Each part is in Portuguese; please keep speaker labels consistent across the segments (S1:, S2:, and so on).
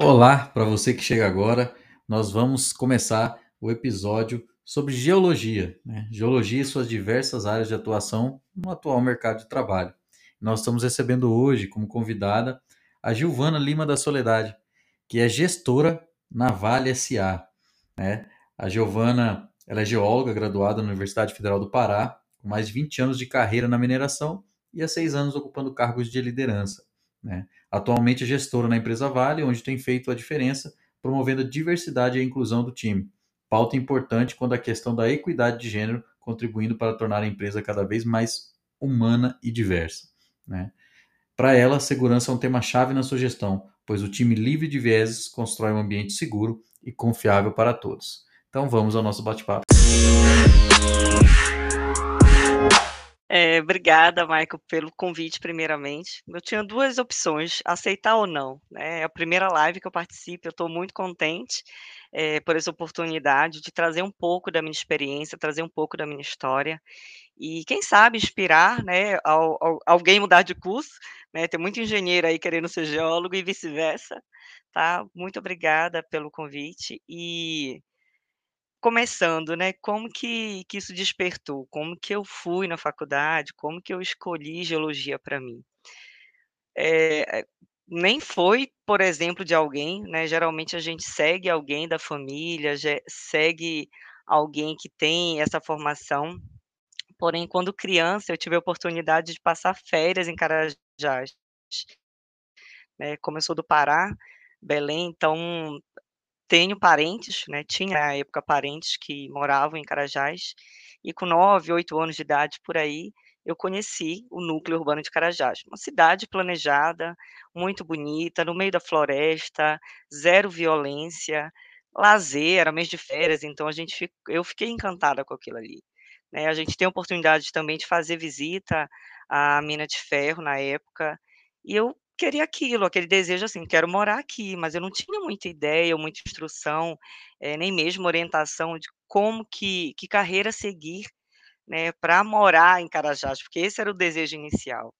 S1: Olá, para você que chega agora, nós vamos começar o episódio sobre geologia, né? Geologia e suas diversas áreas de atuação no atual mercado de trabalho. Nós estamos recebendo hoje como convidada a Gilvana Lima da Soledade, que é gestora na Vale SA. Né? A Giovana ela é geóloga graduada na Universidade Federal do Pará, com mais de 20 anos de carreira na mineração e há seis anos ocupando cargos de liderança. Né? Atualmente é gestora na empresa Vale, onde tem feito a diferença, promovendo a diversidade e a inclusão do time. Pauta importante quando a questão da equidade de gênero, contribuindo para tornar a empresa cada vez mais humana e diversa. Né? Para ela, segurança é um tema-chave na sua gestão, pois o time livre de vieses constrói um ambiente seguro e confiável para todos. Então vamos ao nosso bate-papo.
S2: É, obrigada, Michael, pelo convite, primeiramente. Eu tinha duas opções, aceitar ou não. Né? É a primeira live que eu participo, eu estou muito contente é, por essa oportunidade de trazer um pouco da minha experiência, trazer um pouco da minha história e, quem sabe, inspirar né, ao, ao, alguém mudar de curso. Né? Tem muito engenheiro aí querendo ser geólogo e vice-versa. Tá? Muito obrigada pelo convite e começando, né, como que que isso despertou? Como que eu fui na faculdade? Como que eu escolhi geologia para mim? Eh, nem foi, por exemplo, de alguém, né, geralmente a gente segue alguém da família, segue alguém que tem essa formação, porém, quando criança, eu tive a oportunidade de passar férias em Carajás. Né, do Pará, Belém, então tenho parentes, né, tinha na época parentes que moravam em Carajás, e com 9, 8 anos de idade, por aí, eu conheci o núcleo urbano de Carajás. Uma cidade planejada, muito bonita, no meio da floresta, zero violência, lazer, era mês de férias, então a gente fi eu fiquei encantada com aquilo ali. Né, a gente tem a oportunidade também de fazer visita à mina de ferro na época, e eu queria aquilo, aquele desejo, assim, quero morar aqui, mas eu não tinha muita ideia muita instrução, eh, nem mesmo orientação de como que que carreira seguir, né, para morar em Carajás, porque esse era o desejo inicial.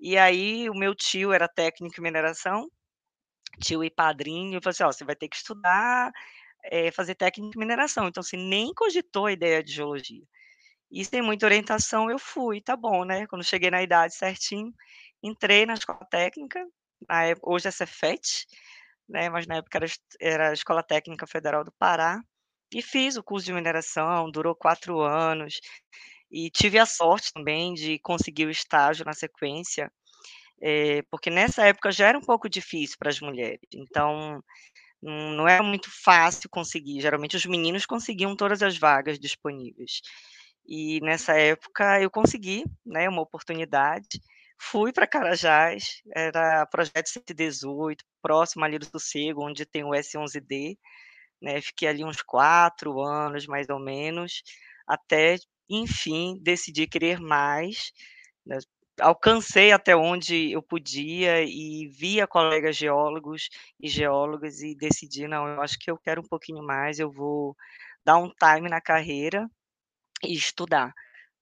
S2: E aí o meu tio era técnico em mineração, tio e padrinho, falou assim: "Ó, você vai ter que estudar, eh, fazer técnico em mineração", então, assim, nem cogitou a ideia de geologia. E sem muita orientação eu fui, tá bom, né, quando cheguei na idade certinho, entrei na escola técnica, época hoje é Cefet, né, mas na época era era a Escola Técnica Federal do Pará, e fiz o curso de mineração, durou 4 anos, e tive a sorte também de conseguir o estágio na sequência, eh, porque nessa época já era um pouco difícil para as mulheres, então, não era muito fácil conseguir, geralmente os meninos conseguiam todas as vagas disponíveis. E nessa época eu consegui, né, uma oportunidade, fui para Carajás, era projeto 118, próximo ali do Sossego, onde tem o S11D, né, fiquei ali uns 4 anos, mais ou menos, até, enfim, decidir querer mais, né, alcancei até onde eu podia e via colegas geólogos e geólogas e decidi: "Não, eu acho que eu quero um pouquinho mais, eu vou dar um time na carreira e estudar",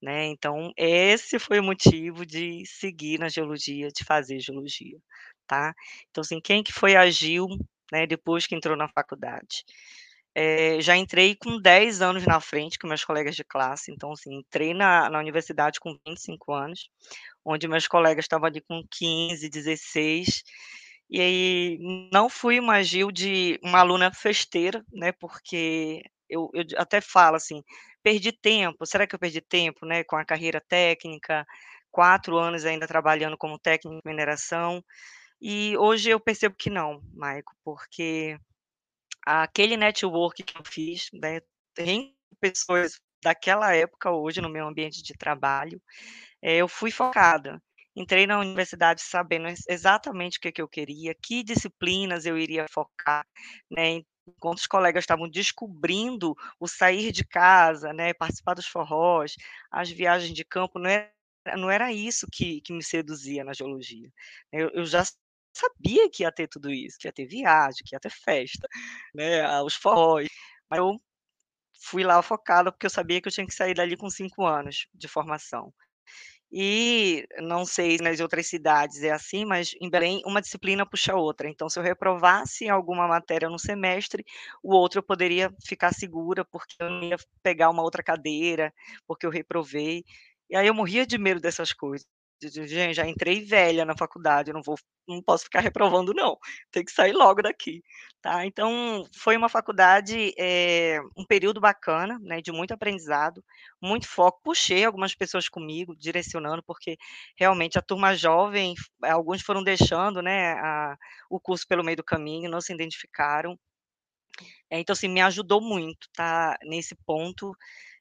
S2: né, então esse foi o motivo de seguir na geologia, de fazer geologia, tá. Então, assim, quem que foi a Gil, né, depois que entrou na faculdade? Eh, já entrei com 10 anos na frente que meus colegas de classe, então, assim, entrei na na universidade com 25 anos, onde meus colegas estavam ali com 15, 16, e aí não fui uma Gil de uma aluna festeira, né, porque eu eu até falo assim: "Perdi tempo, será que eu perdi tempo, né, com a carreira técnica, 4 anos ainda trabalhando como técnico em mineração", e hoje eu percebo que não, Michael, porque aquele network que eu fiz, né, tem pessoas daquela época hoje no meu ambiente de trabalho, eh, eu fui focada. Entrei na universidade sabendo ex exatamente o que que eu queria, que disciplinas eu iria focar, né, enquanto os colegas estavam descobrindo o sair de casa, né, participar dos forrós, as viagens de campo, não era não era isso que que me seduzia na geologia. Eu eu já sabia que ia ter tudo isso, que ia ter viagem, que ia ter festa, né, os forróis, mas eu fui lá focada, porque eu sabia que eu tinha que sair dali com 5 anos de formação. E não sei nas outras cidades é assim, mas em Belém uma disciplina puxa a outra, então se eu reprovasse alguma matéria no semestre, o outro eu poderia ficar segura, porque eu não ia pegar uma outra cadeira, porque eu reprovei. E aí eu morria de medo dessas coisas. Gente, já entrei velha na faculdade, eu não vou não posso ficar reprovando não, tem que sair logo daqui, tá. Então, foi uma faculdade, eh, um período bacana, né, de muito aprendizado, muito foco, puxei algumas pessoas comigo, direcionando, porque realmente a turma jovem, alguns foram deixando, né, a o curso pelo meio do caminho, não se identificaram. É, então assim, me ajudou muito, tá, nesse ponto,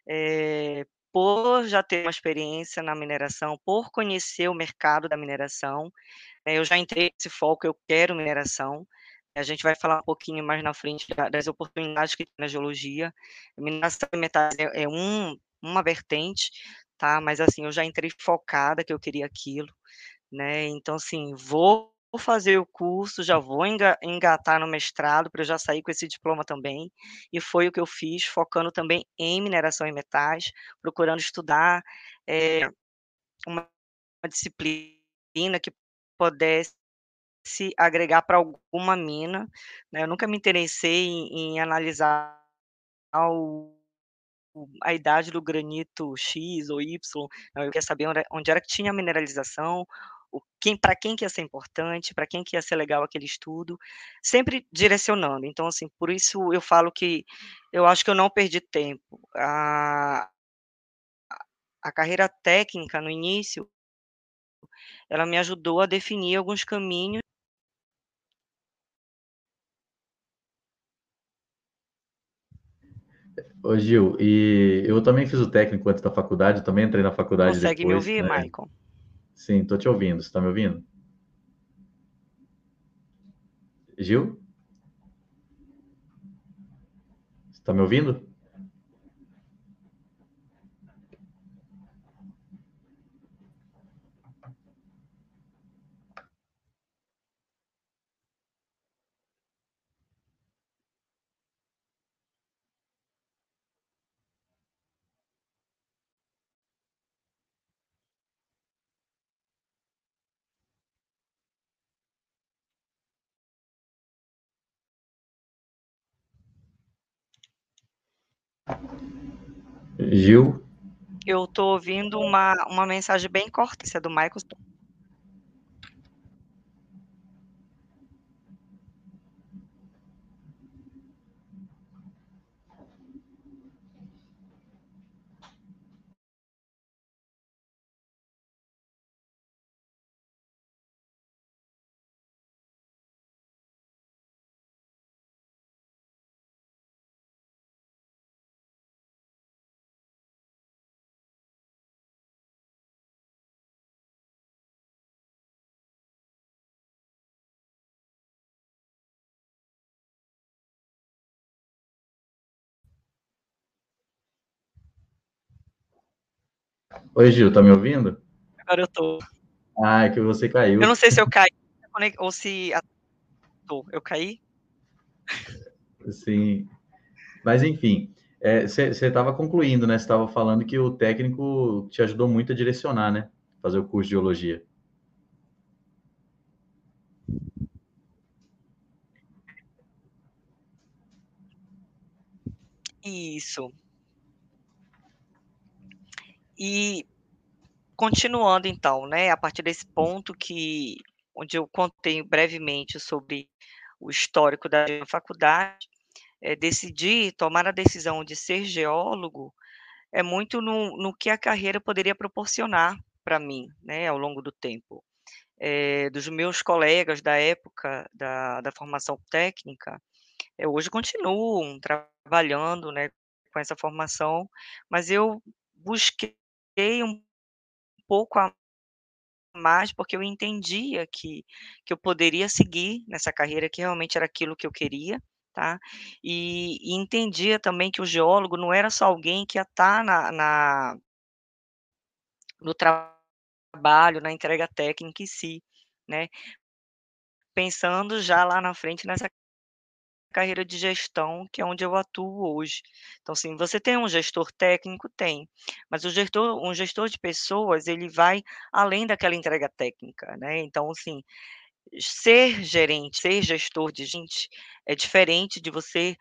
S2: eh, por já ter uma experiência na mineração, por conhecer o mercado da mineração, eh, eu já entrei nesse foco, eu quero mineração, a gente vai falar um pouquinho mais na frente da das oportunidades que tem na geologia, mineração de metais é é um uma vertente, tá, mas assim, eu já entrei focada que eu queria aquilo, né, então assim, vou fazer o curso, já vou enga engatar no mestrado, para eu já sair com esse diploma também, e foi o que eu fiz, focando também em mineração e metais, procurando estudar, eh, uma disciplina que pudesse agregar para alguma mina, né, eu nunca me interessei em em analisar o a idade do granito X ou Y, eu queria saber onde onde era que tinha mineralização, o quem para quem que ia ser importante, para quem que ia ser legal aquele estudo, sempre direcionando, então assim, por isso eu falo que, eu acho que eu não perdi tempo, a a carreira técnica no início ela me ajudou a definir alguns caminhos
S1: Ô Gil, e eu também fiz o técnico antes da faculdade, também entrei na faculdade
S2: Consegue
S1: depois,
S2: me ouvir,
S1: né.
S2: Maicon?
S1: Sim, tô te ouvindo, você tá me ouvindo? Gil? Você tá me ouvindo? Gil?
S2: Eu tô ouvindo uma uma mensagem bem corta, é do Maicon
S1: Oi Gil, tá me ouvindo?
S2: Agora eu tô.
S1: Ah, é que você caiu.
S2: Eu não sei se eu caí ou se eu caí?
S1: Sim, mas enfim, você você estava concluindo, né, você estava falando que o técnico te ajudou muito a direcionar, né, fazer o curso de geologia.
S2: Isso. E, continuando então, né, a partir desse ponto que onde eu contei brevemente sobre o histórico da faculdade, eh, decidi tomar a decisão de ser geólogo, é muito no no que a carreira poderia proporcionar para mim, né, ao longo do tempo. Eh, dos meus colegas da época da da formação técnica, eh, hoje continuam trabalhando, né, com essa formação, mas eu busquei um pouco a mais, porque eu entendia que que eu poderia seguir nessa carreira, que realmente era aquilo que eu queria, tá. E e entendia também que o geólogo não era só alguém que ia estar na na no trabalho, na entrega técnica em si, né. Pensando já lá na frente nessa carreira de gestão, que é onde eu atuo hoje. Então, assim, você tem um gestor técnico? Tem, mas o gestor um gestor de pessoas, ele vai além daquela entrega técnica, né. Então, assim, ser gerente, ser gestor de gente, é diferente de você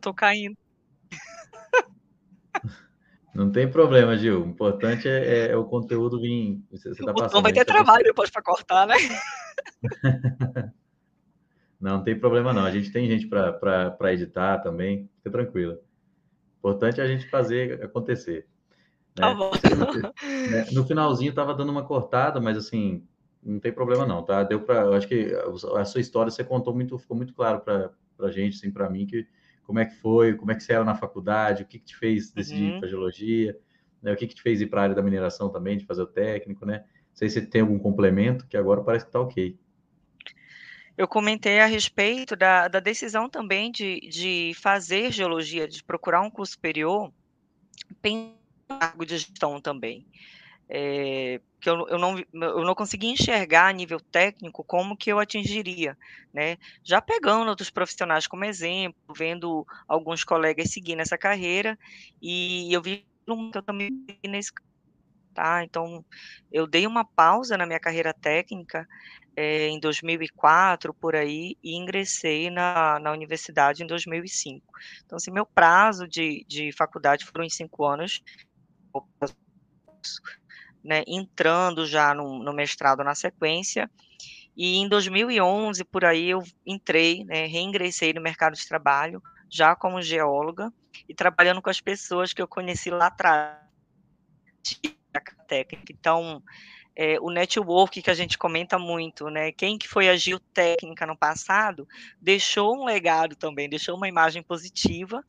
S2: tô caindo.
S1: Não tem problema, Gil. O importante é, é, é o conteúdo vir. Você, você tá
S2: passando. vai ter tá trabalho depois para cortar, né?
S1: não, não tem problema não. A gente tem gente para editar também. Fica tranquilo. O importante é a gente fazer acontecer.
S2: Né? Tá bom.
S1: Né, no finalzinho estava dando uma cortada, mas assim, não tem problema não, tá? Deu para, eu acho que a sua história você contou muito, ficou muito claro para a gente, assim, para mim que como é que foi, como é que você era na faculdade, o que, que te fez decidir uhum. para geologia, né? o que, que te fez ir para a área da mineração também, de fazer o técnico, né? Não sei se tem algum complemento, que agora parece que está ok.
S2: Eu comentei a respeito da, da decisão também de, de fazer geologia, de procurar um curso superior, cargo de gestão também é, que eu, eu, não, eu não consegui enxergar a nível técnico como que eu atingiria, né? Já pegando outros profissionais como exemplo, vendo alguns colegas seguindo essa carreira, e eu vi que eu também nesse tá? Então, eu dei uma pausa na minha carreira técnica é, em 2004, por aí, e ingressei na, na universidade em 2005. Então, assim, meu prazo de, de faculdade foram em cinco anos, né, entrando já no, no, mestrado na sequência. E em 2011, por aí, eu entrei, né, reingressei no mercado de trabalho, já como geóloga, e trabalhando com as pessoas que eu conheci lá atrás, técnica. Então, é, o network que a gente comenta muito, né? Quem que foi a geotécnica no passado deixou um legado também, deixou uma imagem positiva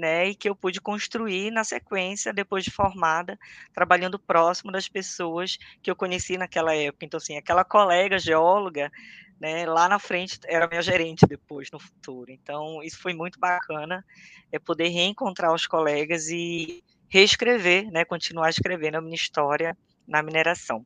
S2: né, e que eu pude construir na sequência, depois de formada, trabalhando próximo das pessoas que eu conheci naquela época. Então, assim, aquela colega geóloga, né, lá na frente era minha gerente depois, no futuro. Então, isso foi muito bacana, é poder reencontrar os colegas e reescrever, né, continuar escrevendo a minha história na mineração.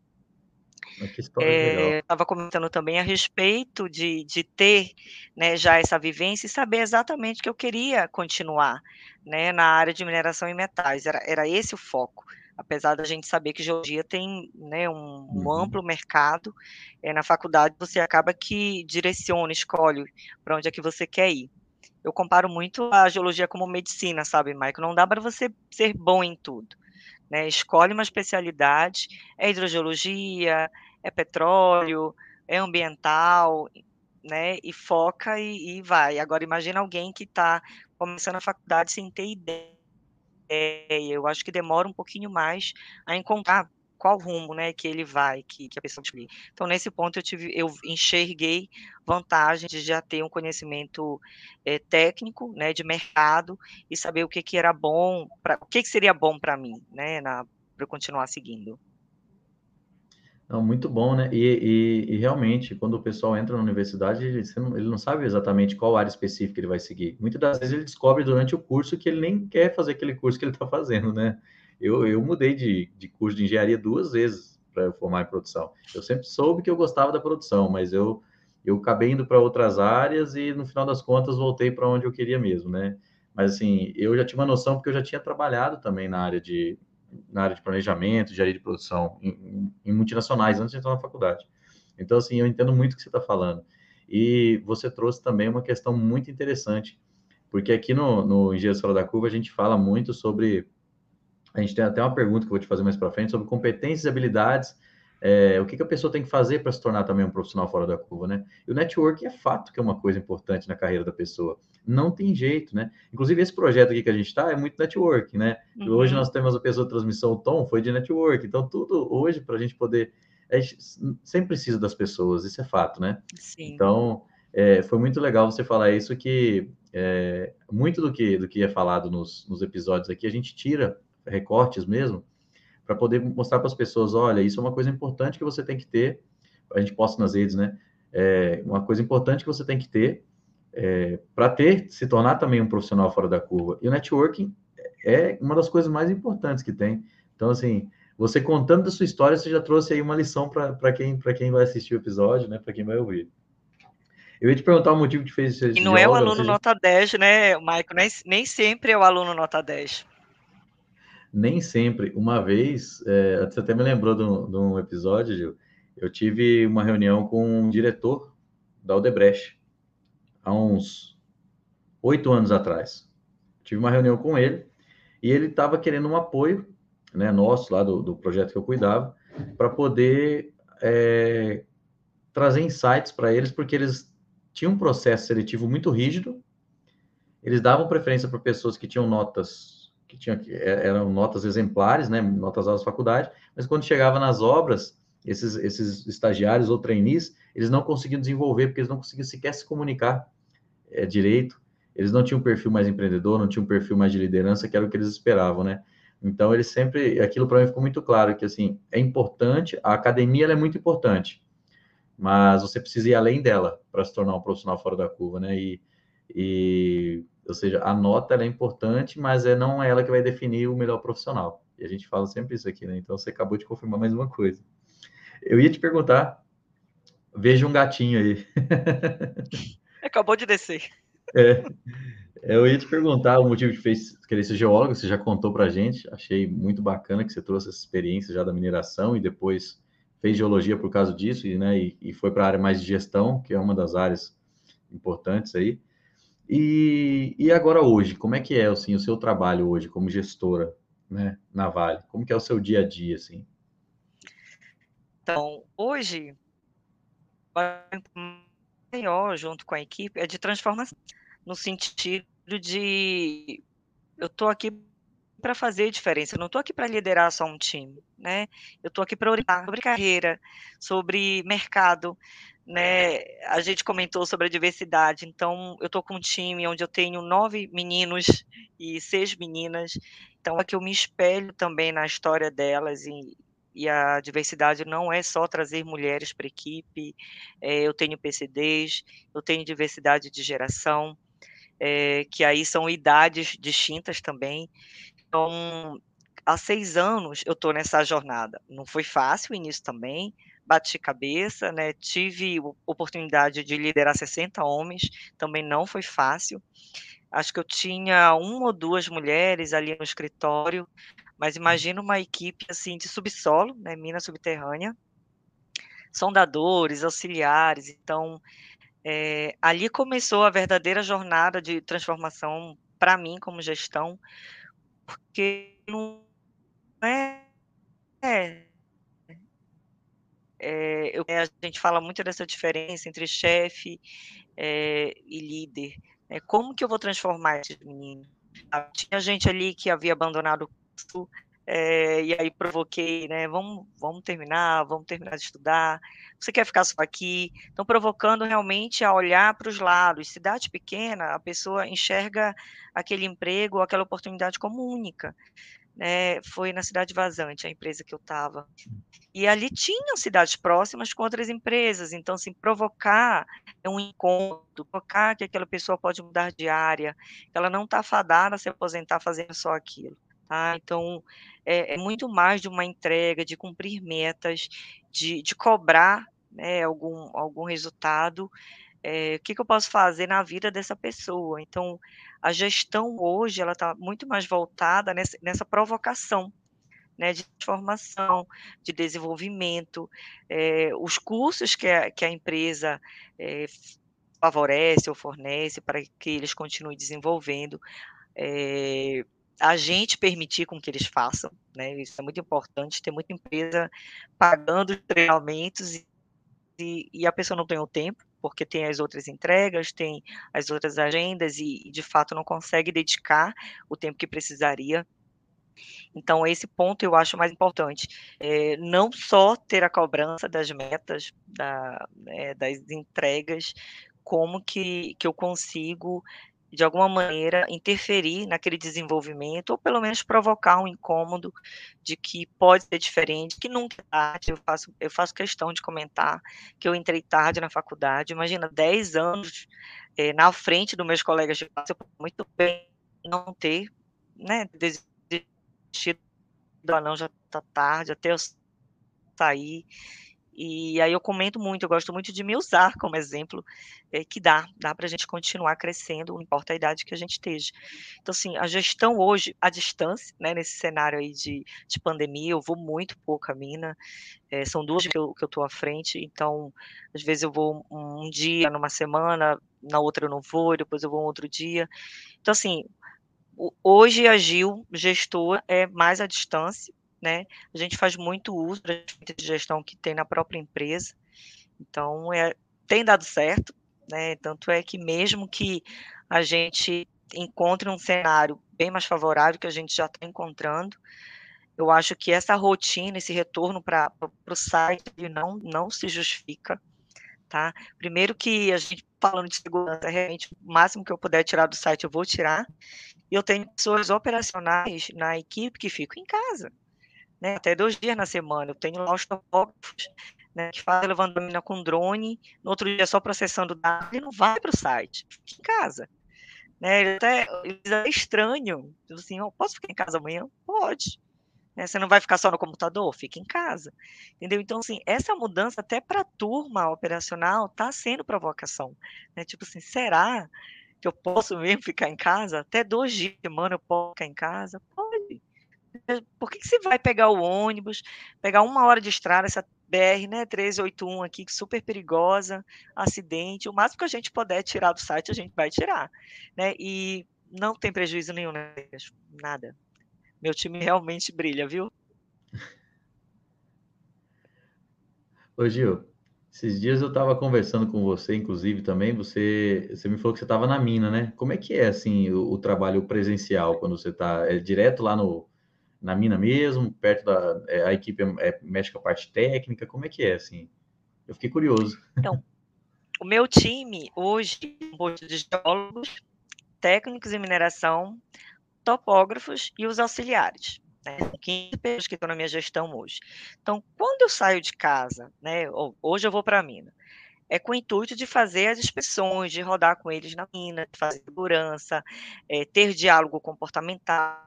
S2: Estava é, comentando também a respeito de, de ter né, já essa vivência e saber exatamente que eu queria continuar né, na área de mineração e metais. Era, era esse o foco. Apesar da gente saber que geologia tem né, um, um uhum. amplo mercado, é, na faculdade você acaba que direciona, escolhe para onde é que você quer ir. Eu comparo muito a geologia como medicina, sabe, Michael? Não dá para você ser bom em tudo. Né? Escolhe uma especialidade, é hidrogeologia, é petróleo, é ambiental, né? E foca e, e vai. Agora imagina alguém que está começando a faculdade sem ter ideia. Eu acho que demora um pouquinho mais a encontrar qual rumo, né, que ele vai, que, que a pessoa escolher. Então, nesse ponto, eu, tive, eu enxerguei vantagem de já ter um conhecimento é, técnico, né, de mercado, e saber o que, que era bom, pra, o que, que seria bom para mim, né, para eu continuar seguindo.
S1: Não, muito bom, né? E, e, e, realmente, quando o pessoal entra na universidade, ele não, ele não, sabe exatamente qual área específica ele vai seguir. Muitas das vezes ele descobre durante o curso que ele nem quer fazer aquele curso que ele está fazendo, né? Eu, eu mudei de, de curso de engenharia duas vezes para formar em produção. Eu sempre soube que eu gostava da produção, mas eu, eu acabei indo para outras áreas e no final das contas voltei para onde eu queria mesmo, né? Mas assim, eu já tinha uma noção porque eu já tinha trabalhado também na área de, na área de planejamento, engenharia de produção, em, em multinacionais, antes de entrar na faculdade. Então, assim, eu entendo muito o que você está falando. E você trouxe também uma questão muito interessante, porque aqui no, no Engenheiros Fora da Curva a gente fala muito sobre a gente tem até uma pergunta que eu vou te fazer mais para frente sobre competências e habilidades. É, o que, que, a pessoa tem que fazer para se tornar também um profissional fora da curva, né? E o network é fato que é uma coisa importante na carreira da pessoa. Não tem jeito, né? Inclusive, esse projeto aqui que a gente está é muito network, né? Uhum. Hoje nós temos a pessoa de transmissão, o Tom, foi de network. Então, tudo hoje, para a gente poder. A gente sempre precisa das pessoas, isso é fato, né?
S2: Sim.
S1: Então, é, foi muito legal você falar isso, que é, muito do que, do que é falado nos, nos episódios aqui, a gente tira recortes mesmo, para poder mostrar para as pessoas, olha, isso é uma coisa importante que você tem que ter, a gente posta nas redes, né? É uma coisa importante que você tem que ter é, para ter, se tornar também um profissional fora da curva. E o networking é uma das coisas mais importantes que tem. Então, assim, você contando da sua história, você já trouxe aí uma lição para quem, quem vai assistir o episódio, né? Para quem vai ouvir. Eu ia te perguntar o motivo que fez
S2: isso. E não é o aluno seja... nota 10, né, Maico? Nem, nem sempre é o aluno nota 10.
S1: Nem sempre. Uma vez, é, você até me lembrou de um, episódio, Gil, eu tive uma reunião com um diretor da Odebrecht, há uns oito anos atrás. Tive uma reunião com ele e ele estava querendo um apoio, né, nosso, lá do, do projeto que eu cuidava, para poder é, trazer insights para eles, porque eles tinham um processo seletivo muito rígido, eles davam preferência para pessoas que tinham notas, que tinham, é, eram notas exemplares, né, notas altas da faculdade, mas quando chegava nas obras, esses, esses estagiários ou trainees, eles não conseguiam desenvolver, porque eles não conseguiam sequer se comunicar é, direito, eles não tinham um perfil mais empreendedor, não tinham um perfil mais de liderança, que era o que eles esperavam, né? Então, eles sempre, aquilo para mim ficou muito claro, que assim, é importante, a academia é muito importante, mas você precisa ir além dela para se tornar um profissional fora da curva, né? E, e ou seja, a nota é importante, mas é não é ela que vai definir o melhor profissional. E a gente fala sempre isso aqui, né? Então você acabou de confirmar mais uma coisa. Eu ia te perguntar, veja um gatinho aí.
S2: Acabou de descer.
S1: É, eu ia te perguntar o motivo que fez querer ser geólogo, você já contou para a gente, achei muito bacana que você trouxe essa experiência já da mineração e depois fez geologia por causa disso e, né, e, e foi para a área mais de gestão, que é uma das áreas importantes aí. E, e agora hoje, como é que é assim, o seu trabalho hoje como gestora né, na Vale? Como que é o seu dia a dia? Assim?
S2: Então, hoje, maior junto com a equipe é de transformação, no sentido de eu estou aqui para fazer diferença, eu não estou aqui para liderar só um time, né? Eu estou aqui para orientar sobre carreira, sobre mercado, né? A gente comentou sobre a diversidade, então eu estou com um time onde eu tenho nove meninos e seis meninas, então aqui eu me espelho também na história delas e, e a diversidade não é só trazer mulheres para a equipe, é, eu tenho PCDs, eu tenho diversidade de geração, é, que aí são idades distintas também, então, há seis anos eu estou nessa jornada. Não foi fácil o início também, bati cabeça, né? Tive oportunidade de liderar 60 homens, também não foi fácil. Acho que eu tinha uma ou duas mulheres ali no escritório, mas imagina uma equipe assim de subsolo, né, mina subterrânea, sondadores, auxiliares. Então, é, ali começou a verdadeira jornada de transformação para mim como gestão, porque não é, é, é, eu, a gente fala muito dessa diferença entre chefe é, e líder. Né? Como que eu vou transformar esses meninos? Ah, tinha gente ali que havia abandonado o curso, é, e aí provoquei, né? Vamos, vamos terminar, vamos terminar de estudar. Você quer ficar só aqui? Então, provocando realmente a olhar para os lados. Cidade pequena, a pessoa enxerga aquele emprego, aquela oportunidade como única. Né? Foi na cidade vazante, a empresa que eu estava. E ali tinham cidades próximas com outras empresas. Então, assim, provocar um encontro, provocar que aquela pessoa pode mudar de área, ela não está fadada a se aposentar fazendo só aquilo. Tá? Então, é, é, muito mais de uma entrega, de cumprir metas, de, de cobrar né, algum, algum resultado. É, o que, que, eu posso fazer na vida dessa pessoa? Então, a gestão hoje ela está muito mais voltada nessa, nessa provocação, né, de formação, de desenvolvimento, é, os cursos que a, que a empresa é, favorece ou fornece para que eles continuem desenvolvendo, é, a gente permitir com que eles façam, né? Isso é muito importante, ter muita empresa pagando treinamentos e, e, a pessoa não tem o tempo, porque tem as outras entregas, tem as outras agendas e, de fato não consegue dedicar o tempo que precisaria. Então, esse ponto eu acho mais importante. É, não só ter a cobrança das metas, da, é, das entregas, como que, que eu consigo, de alguma maneira, interferir naquele desenvolvimento, ou pelo menos provocar um incômodo de que pode ser diferente, que nunca é tarde. Eu faço, eu faço questão de comentar que eu entrei tarde na faculdade. Imagina, 10 anos é, na frente dos meus colegas de classe, eu posso muito bem não ter né, desistido, ah, não, já está tarde, até eu sair. E aí eu comento muito, eu gosto muito de me usar como exemplo, é, que dá, dá para a gente continuar crescendo, não importa a idade que a gente esteja. Então, assim, a gestão hoje, à distância, né, nesse cenário aí de, de pandemia, eu vou muito pouco a mina, é, são duas que eu, tô à frente, então, às vezes eu vou um, dia, numa semana, na outra eu não vou, depois eu vou um outro dia. Então, assim, hoje a Gil, gestor, é mais à distância, né? A gente faz muito uso da gestão que tem na própria empresa, então é, tem dado certo, né? Tanto é que mesmo que a gente encontre um cenário bem mais favorável que a gente já está encontrando, eu acho que essa rotina, esse retorno para o site não, não se justifica, tá? Primeiro que a gente falando de segurança, realmente o máximo que eu puder tirar do site eu vou tirar. E eu tenho pessoas operacionais na equipe que ficam em casa né, até dois dias na semana. Eu tenho lá os topógrafos né, que fazem levantamento com drone, no outro dia só processando dados, e não vai para o site, fica em casa. Né, eles até, eles é estranho, tipo assim, oh, posso ficar em casa amanhã? Pode. Né, você não vai ficar só no computador? Fica em casa. Entendeu? Então, assim, essa mudança até para a turma operacional está sendo provocação. Né? Tipo assim, será que eu posso mesmo ficar em casa? Até dois dias de semana eu posso ficar em casa? Pode por que, que você vai pegar o ônibus, pegar uma hora de estrada, essa BR, né, 381 aqui, super perigosa, acidente, o máximo que a gente puder tirar do site, a gente vai tirar, né, e não tem prejuízo nenhum, né, nada. Meu time realmente brilha, viu?
S1: Ô Gil, esses dias eu estava conversando com você, inclusive também, você, você me falou que você estava na mina, né? Como é que é, assim, o, o trabalho presencial, quando você está, é direto lá no, na mina mesmo, perto da é, a equipe é, mexe com a parte técnica, como é que é assim? Eu fiquei curioso.
S2: Então, o meu time hoje é um de geólogos, técnicos em mineração, topógrafos e os auxiliares. Né? 15 pessoas que estão na minha gestão hoje. Então, quando eu saio de casa, né, hoje eu vou para a mina, é com o intuito de fazer as inspeções, de rodar com eles na mina, de fazer segurança, é, ter diálogo comportamental,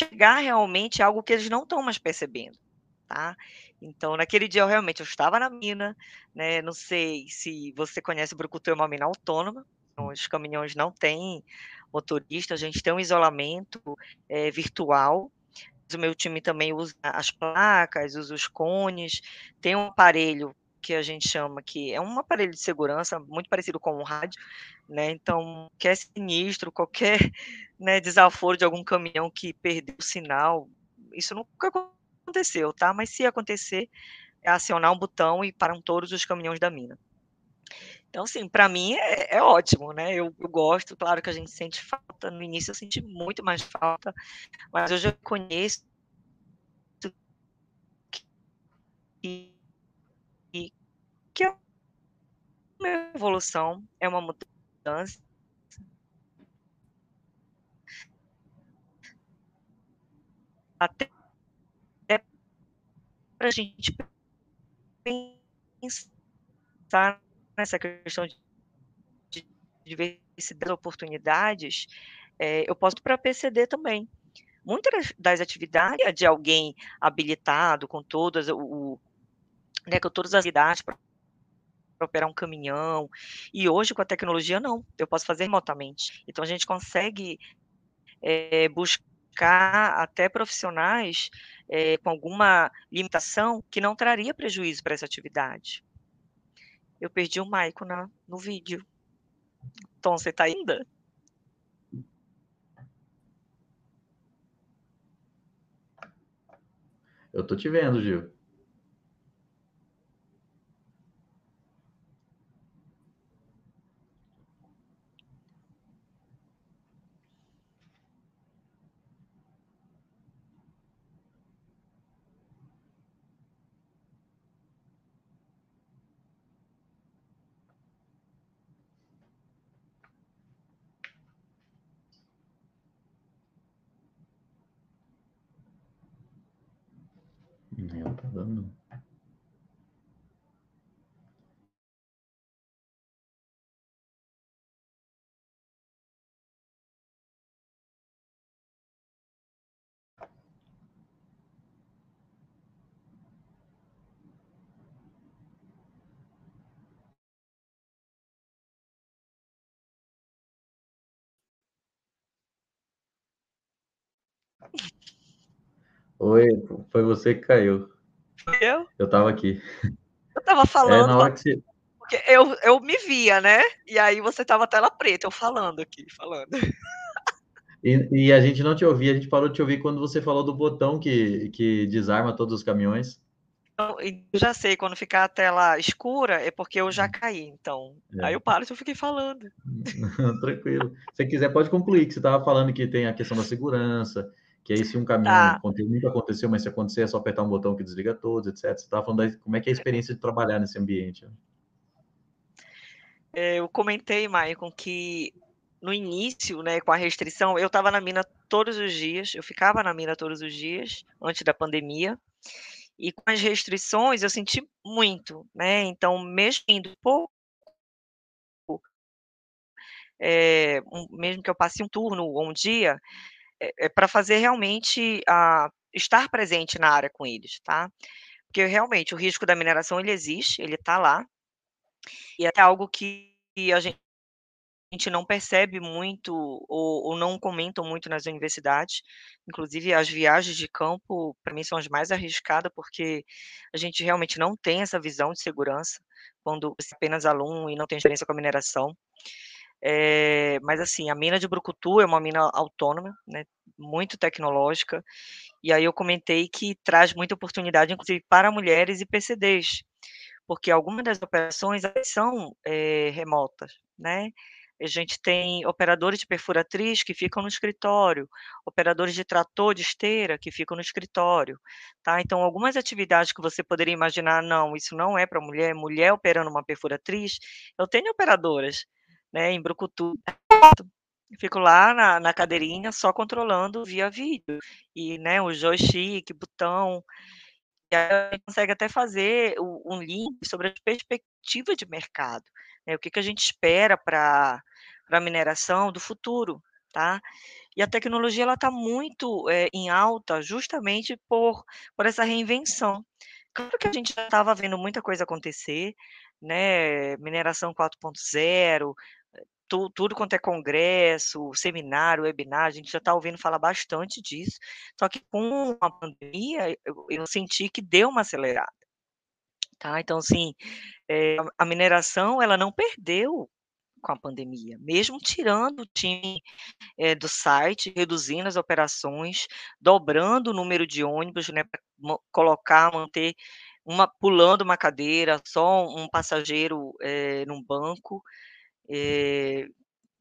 S2: chegar realmente algo que eles não estão mais percebendo, tá? Então, naquele dia, eu realmente eu estava na mina, né? Não sei se você conhece o Brucutu, é uma mina autônoma, então os caminhões não têm motorista, a gente tem um isolamento é, virtual. O meu time também usa as placas, usa os cones, tem um aparelho que a gente chama que é um aparelho de segurança muito parecido com um rádio, né? Então, que é sinistro, qualquer né, desaforo de algum caminhão que perdeu o sinal, isso nunca aconteceu, tá? Mas se acontecer, é acionar um botão e param todos os caminhões da mina. Então, assim, para mim é, é, ótimo, né? Eu, eu, gosto, claro que a gente sente falta. No início eu senti muito mais falta, mas hoje eu conheço que e que é uma evolução, é uma mudança. Até para a gente pensar nessa questão de diversidade de oportunidades, é, eu posso para a PCD também. Muitas das atividades de alguém habilitado com todas o, né, com todas as idades para operar um caminhão. E hoje, com a tecnologia, não. Eu posso fazer remotamente. Então, a gente consegue é, buscar até profissionais é, com alguma limitação que não traria prejuízo para essa atividade. Eu perdi o Maico na, no vídeo. Tom, você está ainda?
S1: Eu tô te vendo, Gil. Oi, foi você que caiu.
S2: Eu?
S1: Eu estava aqui.
S2: Eu estava falando.
S1: É, na hora que você...
S2: Porque eu, eu me via, né? E aí você tava tela preta, eu falando aqui, falando.
S1: E, e, a gente não te ouvia, a gente parou de te ouvir quando você falou do botão que, que desarma todos os caminhões.
S2: Eu já sei, quando ficar a tela escura é porque eu já uhum. caí, então. É. Aí eu paro se eu fiquei falando.
S1: Tranquilo. Se quiser, pode concluir, que você estava falando que tem a questão da segurança, que aí se um caminhão tá. nunca aconteceu, mas se acontecer é só apertar um botão que desliga todos, etc. Você estava falando da, como é que é a experiência de trabalhar nesse ambiente.
S2: É, eu comentei, Maicon, que no início, né, com a restrição, eu estava na mina todos os dias, eu ficava na mina todos os dias, antes da pandemia, e com as restrições eu senti muito, né, então mesmo indo pouco, é, mesmo que eu passe um turno ou um dia, é, é para fazer realmente a estar presente na área com eles, tá? Porque realmente o risco da mineração ele existe, ele está lá, e é algo que a gente não percebe muito ou, ou, não comentam muito nas universidades. Inclusive, as viagens de campo, para mim, são as mais arriscadas, porque a gente realmente não tem essa visão de segurança quando é apenas aluno e não tem experiência com a mineração. É, mas assim, a mina de Brucutu é uma mina autônoma, né, muito tecnológica, e aí eu comentei que traz muita oportunidade, inclusive para mulheres e PCDs, porque algumas das operações são é, remotas, né? A gente tem operadores de perfuratriz que ficam no escritório, operadores de trator de esteira que ficam no escritório, tá? Então, algumas atividades que você poderia imaginar, não, isso não é para mulher, mulher operando uma perfuratriz, eu tenho operadoras, né, em Brucutu, fico lá na, na cadeirinha só controlando via vídeo, e, né, o joystick, botão, e aí a gente consegue até fazer um link sobre a perspectiva de mercado, né, o que, que a gente espera para a mineração do futuro, tá? E a tecnologia ela está muito é, em alta justamente por, por essa reinvenção. Claro que a gente já estava vendo muita coisa acontecer, né? Mineração 4.0, tu, tudo quanto é congresso, seminário, webinar, a gente já está ouvindo falar bastante disso. Só que com a pandemia, eu, eu senti que deu uma acelerada. Tá? Então, assim, é, a mineração ela não perdeu com a pandemia, mesmo tirando o time é, do site, reduzindo as operações, dobrando o número de ônibus, né, para colocar, manter uma pulando uma cadeira, só um passageiro é, num banco. É,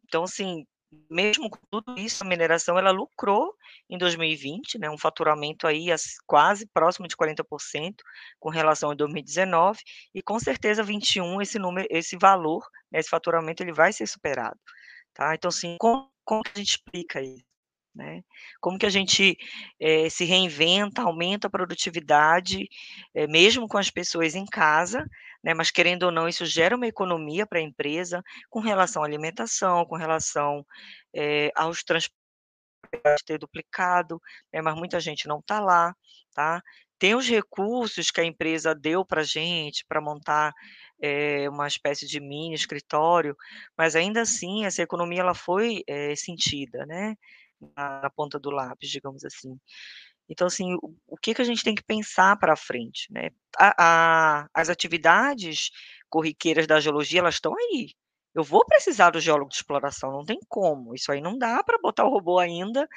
S2: então, assim, mesmo com tudo isso, a mineração ela lucrou em 2020, né, um faturamento aí quase próximo de 40% com relação a 2019, e com certeza 21 esse número, esse valor, né, esse faturamento ele vai ser superado, tá? Então, assim, como, como a gente explica isso? Né? Como que a gente é, se reinventa, aumenta a produtividade, é, mesmo com as pessoas em casa, né? mas querendo ou não, isso gera uma economia para a empresa com relação à alimentação, com relação é, aos transportes ter duplicado, né? mas muita gente não está lá, tá? Tem os recursos que a empresa deu para a gente para montar é, uma espécie de mini escritório, mas ainda assim essa economia ela foi é, sentida, né? na, na ponta do lápis, digamos assim. Então, assim, o, que, que a gente tem que pensar para frente, né? A, a, as atividades corriqueiras da geologia, elas estão aí. Eu vou precisar do geólogo de exploração, não tem como. Isso aí não dá para botar o robô ainda,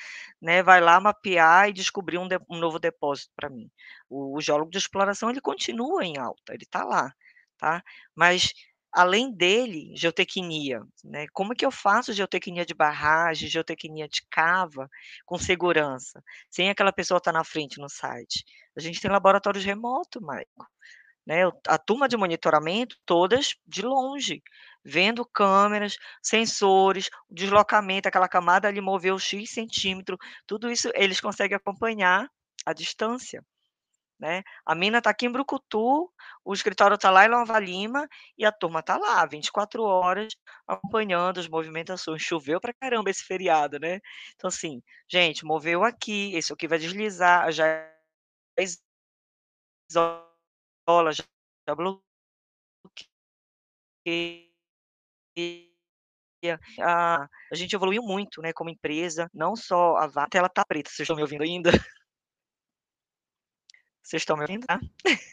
S2: né? Vai lá mapear e descobrir um, de, um novo depósito para mim. O, o, geólogo de exploração ele continua em alta, ele está lá, tá? Mas além dele, geotecnia, né? Como que eu faço geotecnia de barragem, geotecnia de cava com segurança, sem aquela pessoa estar tá na frente no site? A gente tem laboratórios remotos, Maico. Né, a turma de monitoramento, todas de longe, vendo câmeras, sensores, deslocamento, aquela camada ali moveu X centímetro, tudo isso eles conseguem acompanhar à distância. Né? A mina está aqui em Brucutu, o escritório está lá em Nova Lima e a turma está lá 24 horas acompanhando as movimentações. Choveu para caramba esse feriado, né? Então, assim, gente, moveu aqui, esse aqui vai deslizar, já isola, já bloqueia. A, a gente evoluiu muito, né, como empresa, não só a VAR, ela tá preta, vocês estão me ouvindo ainda? Vocês estão me ouvindo, tá?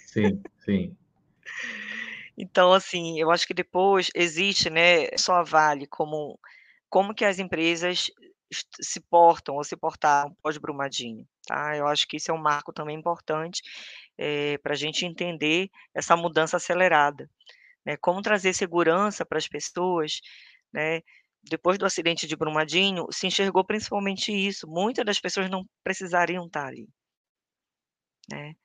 S1: Sim, sim.
S2: Então, assim, eu acho que depois existe, né, só a Vale como como que as empresas se portam ou se portaram pós-Brumadinho, tá? Eu acho que isso é um marco também importante é, para a gente entender essa mudança acelerada, né? Como trazer segurança para as pessoas, né? Depois do acidente de Brumadinho, se enxergou principalmente isso. Muitas das pessoas não precisariam estar ali, né?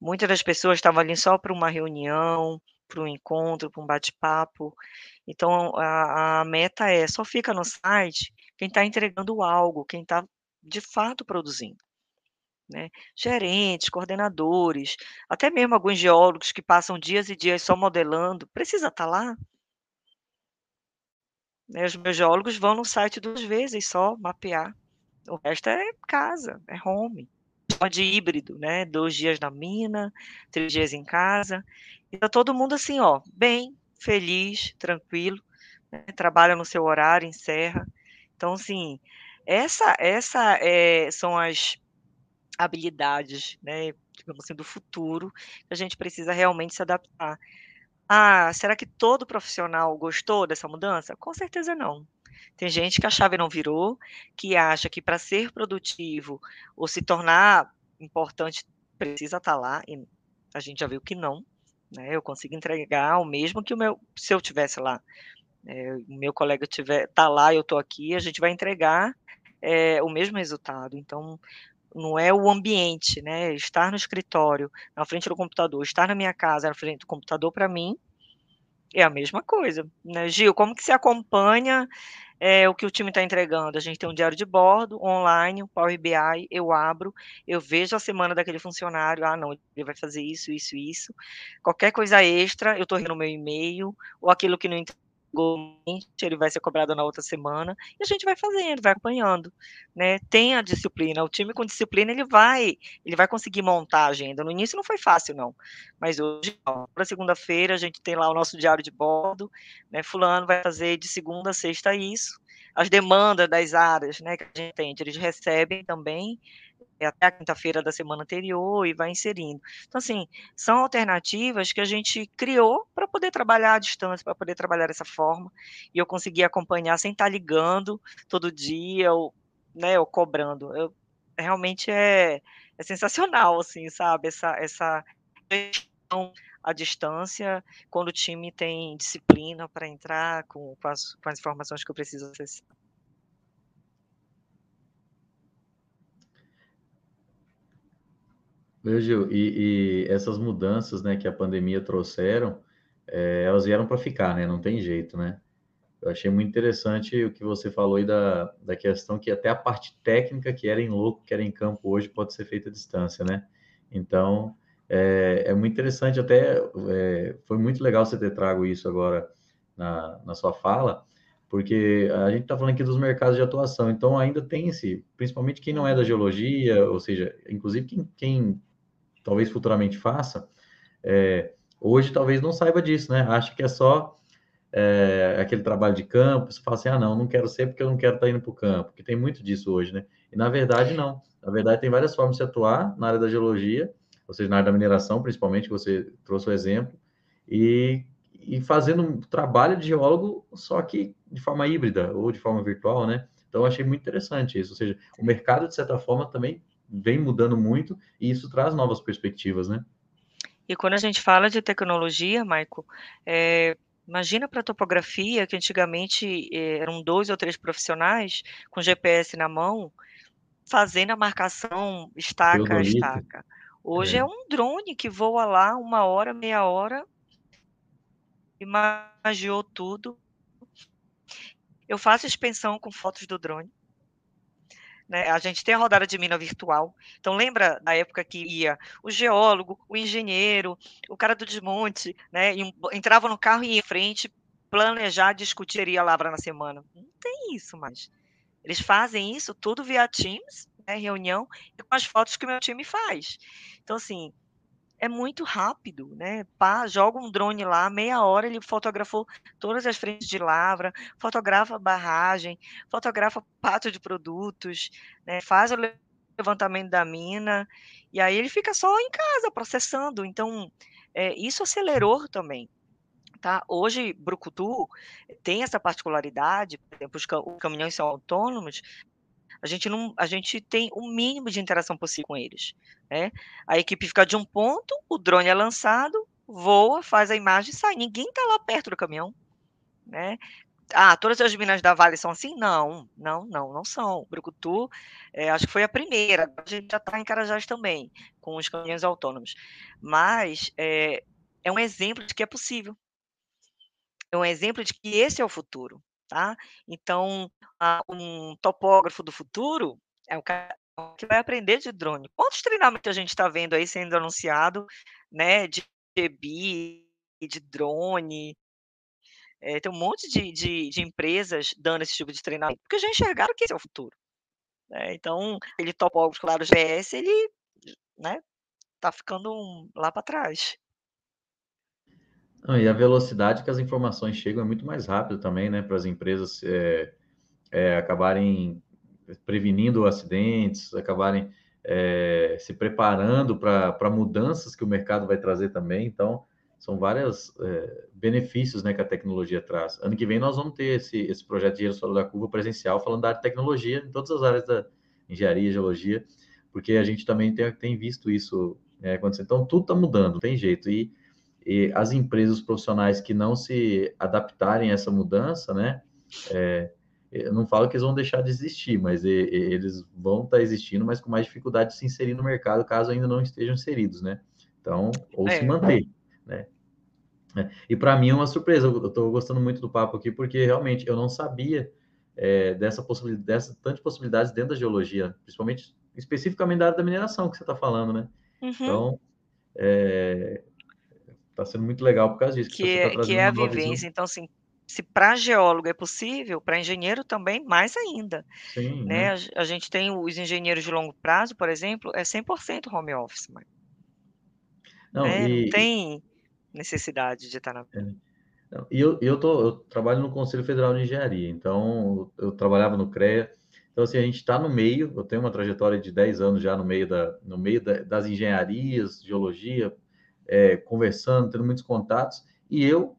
S2: Muitas das pessoas estavam ali só para uma reunião, para um encontro, para um bate-papo. Então, a, a, meta é só fica no site quem está entregando algo, quem está de fato produzindo. Né? Gerentes, coordenadores, até mesmo alguns geólogos que passam dias e dias só modelando, precisa estar tá lá. Né? Os meus geólogos vão no site duas vezes só mapear. O resto é casa, é home de híbrido, né? Dois dias na mina, três dias em casa. E tá todo mundo assim, ó, bem, feliz, tranquilo, né? trabalha no seu horário, encerra. Então, assim, essa, essa é, são as habilidades, né, digamos assim, do futuro que a gente precisa realmente se adaptar. Ah, será que todo profissional gostou dessa mudança? Com certeza não. Tem gente que a chave não virou, que acha que para ser produtivo ou se tornar importante precisa estar tá lá, e a gente já viu que não. Né? Eu consigo entregar o mesmo que o meu, se eu tivesse lá. É, o meu colega tiver tá lá, eu estou aqui, a gente vai entregar é, o mesmo resultado. Então, não é o ambiente, né? Estar no escritório, na frente do computador, estar na minha casa, na frente do computador, para mim, é a mesma coisa. Né? Gil, como que se acompanha é, o que o time está entregando? A gente tem um diário de bordo, online, Power BI, eu abro, eu vejo a semana daquele funcionário, ah, não, ele vai fazer isso, isso, isso. Qualquer coisa extra, eu estou no meu e-mail, ou aquilo que não ele vai ser cobrado na outra semana, e a gente vai fazendo, vai acompanhando, né? Tem a disciplina, o time com disciplina, ele vai, ele vai conseguir montar a agenda. No início não foi fácil, não, mas hoje, para segunda-feira, a gente tem lá o nosso diário de bordo, né? Fulano vai fazer de segunda a sexta isso, as demandas das áreas, né, que a gente tem, eles recebem também, é até a quinta-feira da semana anterior e vai inserindo. Então, assim, são alternativas que a gente criou para poder trabalhar à distância, para poder trabalhar dessa forma, e eu consegui acompanhar sem estar tá ligando todo dia, ou, né, ou cobrando. Eu, realmente é, é sensacional, assim, sabe, essa, essa gestão à distância, quando o time tem disciplina para entrar com, com, as, com as informações que eu preciso acessar.
S1: Meu Gil, e, e, essas mudanças, né, que a pandemia trouxeram, é, elas vieram para ficar, né? Não tem jeito, né? Eu achei muito interessante o que você falou aí da, da questão que até a parte técnica que era em louco, que era em campo hoje, pode ser feita à distância, né? Então, é, é muito interessante, até é, foi muito legal você ter trago isso agora na, na sua fala, porque a gente está falando aqui dos mercados de atuação, então ainda tem esse, principalmente quem não é da geologia, ou seja, inclusive quem, quem talvez futuramente faça, é, hoje talvez não saiba disso, né? Acha que é só é, aquele trabalho de campo, você fala assim, ah, não, não quero ser porque eu não quero estar tá indo para o campo, que tem muito disso hoje, né? E na verdade, não. Na verdade, tem várias formas de atuar na área da geologia, ou seja, na área da mineração, principalmente, que você trouxe o exemplo, e, e fazendo um trabalho de geólogo, só que de forma híbrida ou de forma virtual, né? Então, eu achei muito interessante isso. Ou seja, o mercado, de certa forma, também vem mudando muito e isso traz novas perspectivas, né?
S2: E quando a gente fala de tecnologia, Michael, é, imagina para a topografia, que antigamente é, eram dois ou três profissionais com GPS na mão, fazendo a marcação estaca a estaca. Hoje é. é. um drone que voa lá uma hora, meia hora, imaginou tudo. Eu faço expensão com fotos do drone né? A gente tem a rodada de mina virtual. Então, lembra da época que ia o geólogo, o engenheiro, o cara do desmonte, né? entrava no carro e ia em frente, planejar, discutir a lavra na semana. Não tem isso mais. Eles fazem isso tudo via Teams, né, reunião, e com as fotos que o meu time faz. Então, assim, é muito rápido, né? Pá, joga um drone lá, meia hora ele fotografou todas as frentes de lavra, fotografa barragem, fotografa pátio de produtos, né? faz o levantamento da mina, e aí ele fica só em casa processando. Então, é, isso acelerou também. Tá? Hoje, Brucutu tem essa particularidade, por exemplo, os, os caminhões são autônomos, a gente não, a gente tem o mínimo de interação possível com eles, né? A equipe fica de um ponto, o drone é lançado, voa, faz a imagem e sai. Ninguém está lá perto do caminhão, né? Ah, todas as minas da Vale são assim? Não, não, não, não são. Brucutu, é, acho que foi a primeira. A gente já está em Carajás também, com os caminhões autônomos. Mas é, é um exemplo de que é possível. É um exemplo de que esse é o futuro. Tá? Então, um topógrafo do futuro é o cara que vai aprender de drone. Quantos treinamentos a gente está vendo aí sendo anunciado, né, de EBI, de drone? É, tem um monte de, de, de, empresas dando esse tipo de treinamento, porque já enxergaram que esse é o futuro. Né? Então, ele topógrafo lá do GS, ele né, tá ficando um, lá para trás.
S1: Não, e a velocidade que as informações chegam é muito mais rápido também, né? Para as empresas é, é, acabarem prevenindo acidentes, acabarem é, se preparando para mudanças que o mercado vai trazer também. Então, são vários benefícios né, que a tecnologia traz. Ano que vem nós vamos ter esse, esse projeto de Dinheiro Fora da Curva presencial, falando da tecnologia, em todas as áreas da engenharia, geologia, porque a gente também tem, tem visto isso é, acontecer. Então, tudo está mudando, não tem jeito. E e as empresas profissionais que não se adaptarem a essa mudança, né? É, eu não falo que eles vão deixar de existir, mas e, e, eles vão estar tá existindo, mas com mais dificuldade de se inserir no mercado, caso ainda não estejam inseridos, né? Então, ou é. se manter, né? É, e para mim é uma surpresa, eu estou gostando muito do papo aqui, porque realmente eu não sabia é, dessa possibilidade, dessa tantas possibilidades dentro da geologia, principalmente, especificamente da área da mineração que você está falando, né? Uhum. Então, é, está sendo muito legal por causa disso.
S2: Que, que, é, tá que é a vivência. Visão. Então, assim, se para geólogo é possível, para engenheiro também, mais ainda. Sim, né? né? A, a, gente tem os engenheiros de longo prazo, por exemplo, é 100% home office. Mas, não, né? e, não tem necessidade de estar na. É.
S1: Não, e eu, eu, tô, eu trabalho no Conselho Federal de Engenharia, então eu trabalhava no CREA. Então, assim, a gente está no meio, eu tenho uma trajetória de 10 anos já no meio, da, no meio da, das engenharias, geologia, é, conversando, tendo muitos contatos, e eu,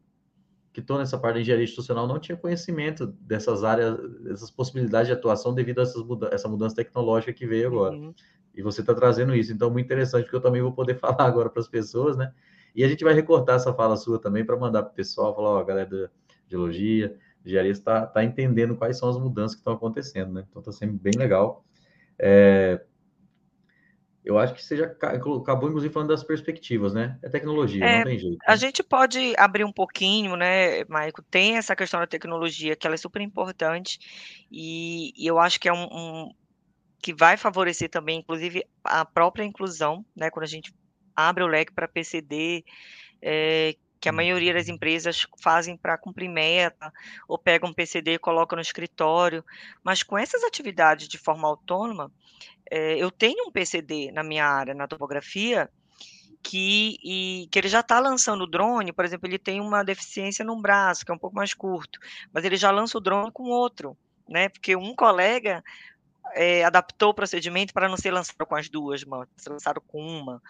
S1: que estou nessa parte de engenharia institucional, não tinha conhecimento dessas áreas, dessas possibilidades de atuação devido a essas muda essa mudança tecnológica que veio agora. Uhum. E você está trazendo isso, então muito interessante, porque eu também vou poder falar agora para as pessoas, né? E a gente vai recortar essa fala sua também para mandar para o pessoal, falar, ó, a galera da geologia, engenharia está tá entendendo quais são as mudanças que estão acontecendo, né? Então está sendo bem legal. É, eu acho que você já acabou, inclusive, falando das perspectivas, né? É tecnologia, é, não tem jeito. Né?
S2: A gente pode abrir um pouquinho, né, Maico? Tem essa questão da tecnologia, que ela é super importante, e, e eu acho que é um, um, que vai favorecer também, inclusive, a própria inclusão, né? Quando a gente abre o leque para PCD, é, que a maioria das empresas fazem para cumprir meta, ou pegam um PCD e colocam no escritório, mas com essas atividades de forma autônoma, é, eu tenho um PCD na minha área, na topografia, que, e, que ele já está lançando o drone, por exemplo, ele tem uma deficiência num braço, que é um pouco mais curto, mas ele já lança o drone com outro, né? Porque um colega é, adaptou o procedimento para não ser lançado com as duas mãos, ser lançado com uma,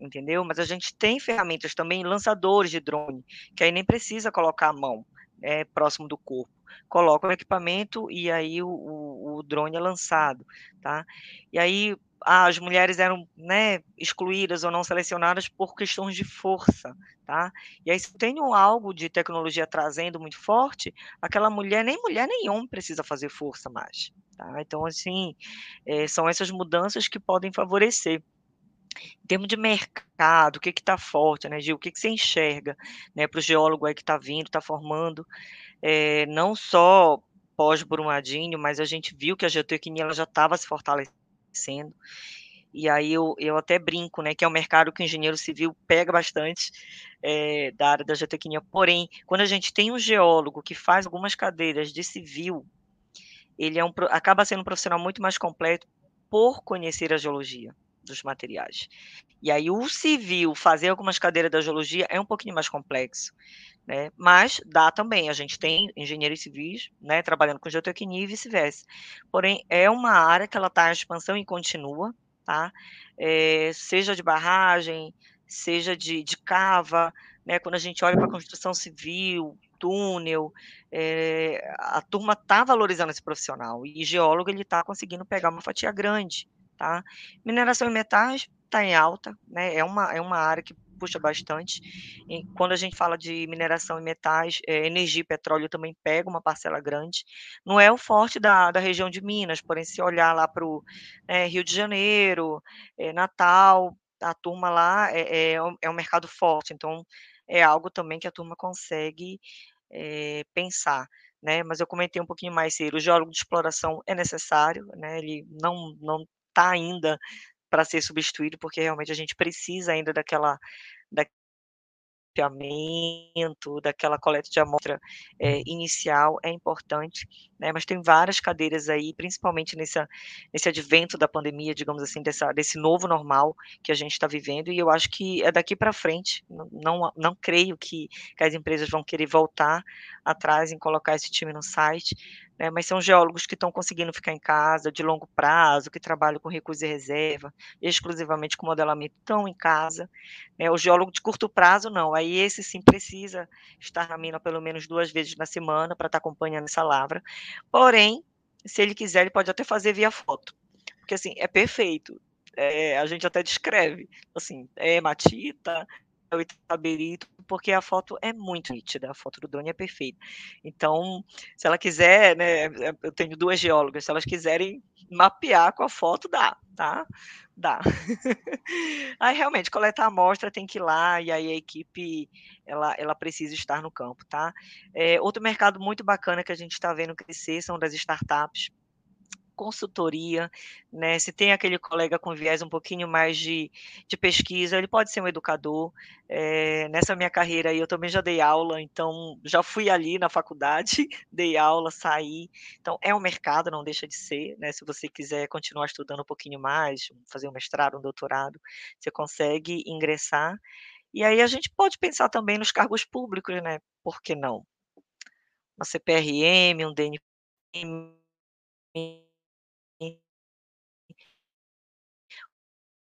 S2: entendeu? Mas a gente tem ferramentas também, lançadores de drone, que aí nem precisa colocar a mão é, próximo do corpo. Coloca o equipamento e aí o, o, o drone é lançado, tá? E aí ah, as mulheres eram né, excluídas ou não selecionadas por questões de força, tá? E aí, se tenho algo de tecnologia trazendo muito forte, aquela mulher, nem mulher nem homem precisa fazer força mais, tá? Então, assim, é, são essas mudanças que podem favorecer. Em termos de mercado, o que está forte, né, Gil? O que, que você enxerga né, para o geólogo aí que está vindo, está formando, é, não só pós-Brumadinho, mas a gente viu que a geotecnia ela já estava se fortalecendo. E aí eu, eu até brinco, né, que é um mercado que o engenheiro civil pega bastante é, da área da geotecnia. Porém, quando a gente tem um geólogo que faz algumas cadeiras de civil, ele é um, acaba sendo um profissional muito mais completo por conhecer a geologia dos materiais. E aí o civil fazer algumas cadeiras da geologia é um pouquinho mais complexo, né? Mas dá também, a gente tem engenheiros civis, né, trabalhando com geotecnia e vice-versa. Porém, é uma área que ela está em expansão e continua, tá? É, seja de barragem, seja de, de cava, né? Quando a gente olha para a construção civil, túnel, é, a turma está valorizando esse profissional e geólogo ele está conseguindo pegar uma fatia grande, tá? Mineração e metais está em alta, né? É uma, é uma área que puxa bastante. E quando a gente fala de mineração e metais, é, energia e petróleo também pega uma parcela grande. Não é o forte da, da região de Minas, porém, se olhar lá para o é, Rio de Janeiro, é, Natal, a turma lá é, é, é um mercado forte, então é algo também que a turma consegue é, pensar. Né, mas eu comentei um pouquinho mais cedo, o geólogo de exploração é necessário, né, ele não não está ainda para ser substituído, porque realmente a gente precisa ainda daquela da mapeamento, daquela coleta de amostra é, inicial é importante, né? Mas tem várias cadeiras aí, principalmente nessa, nesse advento da pandemia, digamos assim, dessa, desse novo normal que a gente está vivendo, e eu acho que é daqui para frente, não, não creio que, que as empresas vão querer voltar atrás em colocar esse time no site, né, mas são geólogos que estão conseguindo ficar em casa de longo prazo, que trabalham com recursos e reserva, exclusivamente com modelamento, estão em casa. Né, o geólogo de curto prazo, não. Aí esse sim precisa estar na mina pelo menos duas vezes na semana para estar tá acompanhando essa lavra. Porém, se ele quiser, ele pode até fazer via foto. Porque assim, é perfeito. É, a gente até descreve, assim, é hematita, é o itaberito, porque a foto é muito nítida, a foto do drone é perfeita. Então, se ela quiser, né, eu tenho duas geólogas, se elas quiserem mapear com a foto, dá, tá? Dá. aí, realmente, coletar amostra tem que ir lá, e aí a equipe, ela, ela precisa estar no campo, tá? É, outro mercado muito bacana que a gente está vendo crescer são das startups, consultoria, né? Se tem aquele colega com viés um pouquinho mais de, de pesquisa, ele pode ser um educador. É, nessa minha carreira aí, eu também já dei aula, então já fui ali na faculdade, dei aula, saí. Então é um mercado, não deixa de ser, né? Se você quiser continuar estudando um pouquinho mais, fazer um mestrado, um doutorado, você consegue ingressar. E aí a gente pode pensar também nos cargos públicos, né? Por que não? Uma CPRM, um DNM,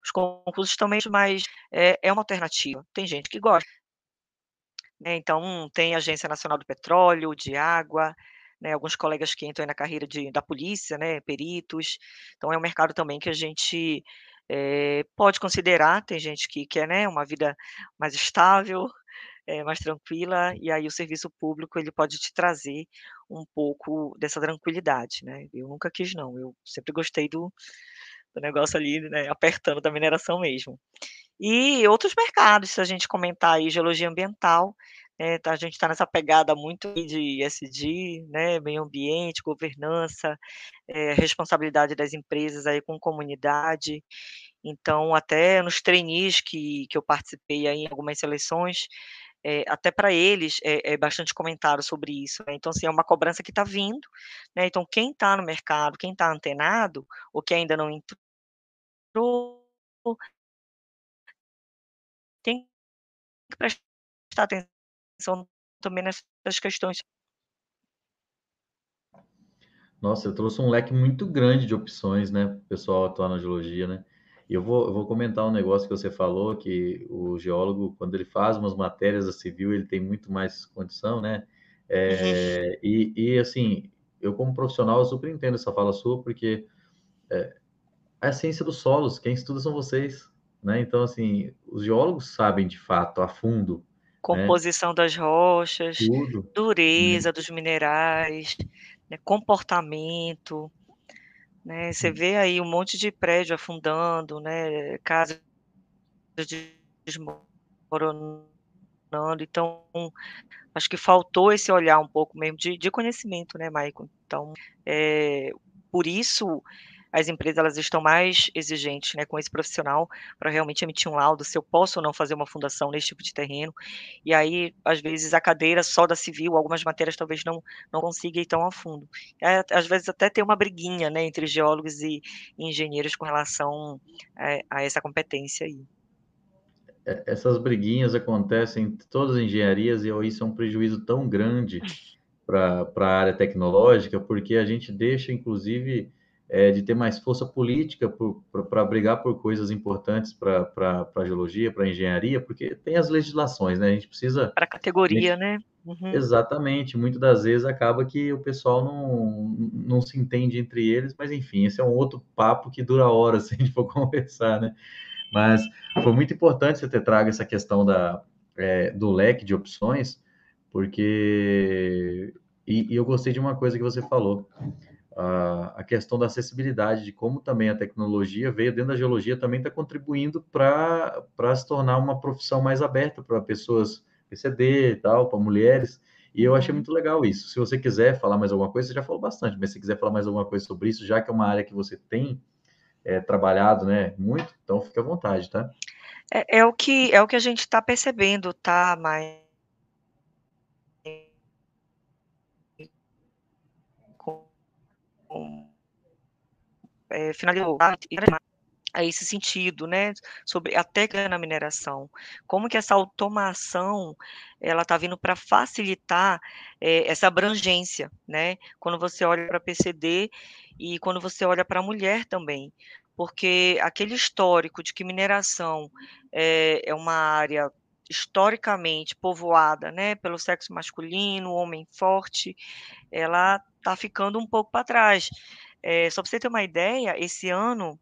S2: os concursos também, mas é, é uma alternativa. Tem gente que gosta. Né? Então, tem Agência Nacional do Petróleo, de Água, né, alguns colegas que entram na carreira de, da polícia, né, peritos. Então, é um mercado também que a gente é, pode considerar. Tem gente que quer né, uma vida mais estável, é, mais tranquila, e aí o serviço público ele pode te trazer um pouco dessa tranquilidade. Né? Eu nunca quis, não. Eu sempre gostei do, do negócio ali, né, apertando da mineração mesmo. E outros mercados, se a gente comentar aí, geologia ambiental, né, tá, a gente está nessa pegada muito de SD, né, meio ambiente, governança, é, responsabilidade das empresas aí com comunidade. Então, até nos trainees que, que eu participei aí em algumas seleções, é, até para eles é, é, bastante comentário sobre isso. Né? Então, assim, é uma cobrança que está vindo. Né? Então, quem está no mercado, quem está antenado, ou que ainda não entrou, tem que prestar atenção também nessas questões.
S1: Nossa, eu trouxe um leque muito grande de opções, né, pessoal atuar na geologia, né? E eu vou, eu vou comentar um negócio que você falou, que o geólogo, quando ele faz umas matérias da civil, ele tem muito mais condição, né? É, uhum. e, e, assim, eu como profissional, eu super entendo essa fala sua, porque é, a ciência dos solos, quem estuda são vocês, né? Então, assim, os geólogos sabem de fato, a fundo. Né?
S2: Composição né? das rochas, Tudo. dureza dos minerais, né? comportamento. Né? Você vê aí um monte de prédio afundando, né? casas desmoronando, então acho que faltou esse olhar um pouco mesmo de, de conhecimento, né, Maicon? Então, é, por isso as empresas elas estão mais exigentes né, com esse profissional para realmente emitir um laudo se eu posso ou não fazer uma fundação nesse tipo de terreno. E aí, às vezes, a cadeira só da civil, algumas matérias talvez não, não consiga ir tão a fundo. É, às vezes até tem uma briguinha né, entre geólogos e, engenheiros com relação a, a essa competência aí
S1: é, essas briguinhas acontecem em todas as engenharias e isso é um prejuízo tão grande para a área tecnológica, porque a gente deixa, inclusive, é, de ter mais força política para brigar por coisas importantes para a geologia, para a engenharia, porque tem as legislações, né? A gente precisa.
S2: Para a categoria, gente... né?
S1: Uhum. Exatamente. Muitas das vezes acaba que o pessoal não, não se entende entre eles, mas enfim, esse é um outro papo que dura horas se a gente for conversar, né? Mas foi muito importante você ter trago essa questão da, é, do leque de opções, porque. E, e eu gostei de uma coisa que você falou a, questão da acessibilidade, de como também a tecnologia veio dentro da geologia, também está contribuindo para se tornar uma profissão mais aberta para pessoas PCD e tal, para mulheres. E eu achei uhum. muito legal isso. Se você quiser falar mais alguma coisa, você já falou bastante, mas se quiser falar mais alguma coisa sobre isso, já que é uma área que você tem é, trabalhado né, muito, então fique à vontade, tá?
S2: É, é o, que, é o que a gente está percebendo, tá, mas é, finalizou a esse sentido, né, sobre a técnica na mineração, como que essa automação ela está vindo para facilitar é, essa abrangência, né, quando você olha para PCD e quando você olha para a mulher também, porque aquele histórico de que mineração é, é uma área historicamente povoada, né, pelo sexo masculino, homem forte, ela está ficando um pouco para trás. É, só para você ter uma ideia, esse ano,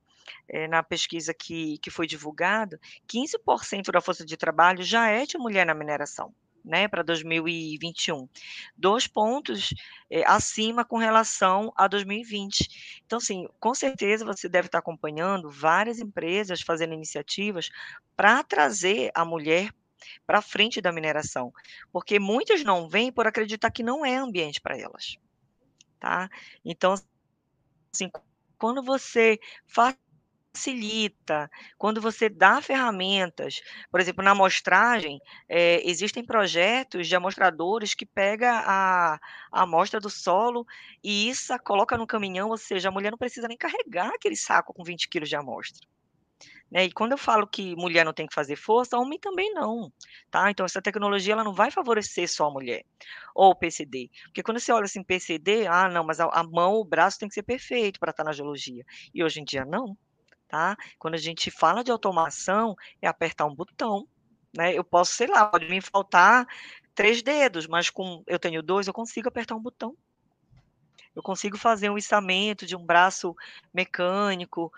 S2: é, na pesquisa que, que foi divulgada, 15% da força de trabalho já é de mulher na mineração. Né, para 2021, dois pontos é, acima com relação a 2020. Então, assim, com certeza você deve estar acompanhando várias empresas fazendo iniciativas para trazer a mulher para frente da mineração, porque muitas não vêm por acreditar que não é ambiente para elas, tá? Então, assim, quando você facilita, quando você dá ferramentas, por exemplo, na amostragem, é, existem projetos de amostradores que pega a, a amostra do solo e isso coloca no caminhão, ou seja, a mulher não precisa nem carregar aquele saco com 20 quilos de amostra. Né? E quando eu falo que mulher não tem que fazer força, homem também não, tá? Então essa tecnologia ela não vai favorecer só a mulher ou o PCD, porque quando você olha assim PCD, ah não, mas a, a mão, o braço tem que ser perfeito para estar na geologia. E hoje em dia não, tá? Quando a gente fala de automação, é apertar um botão, né? Eu posso, sei lá, pode me faltar três dedos, mas com eu tenho dois, eu consigo apertar um botão. Eu consigo fazer um içamento de um braço mecânico,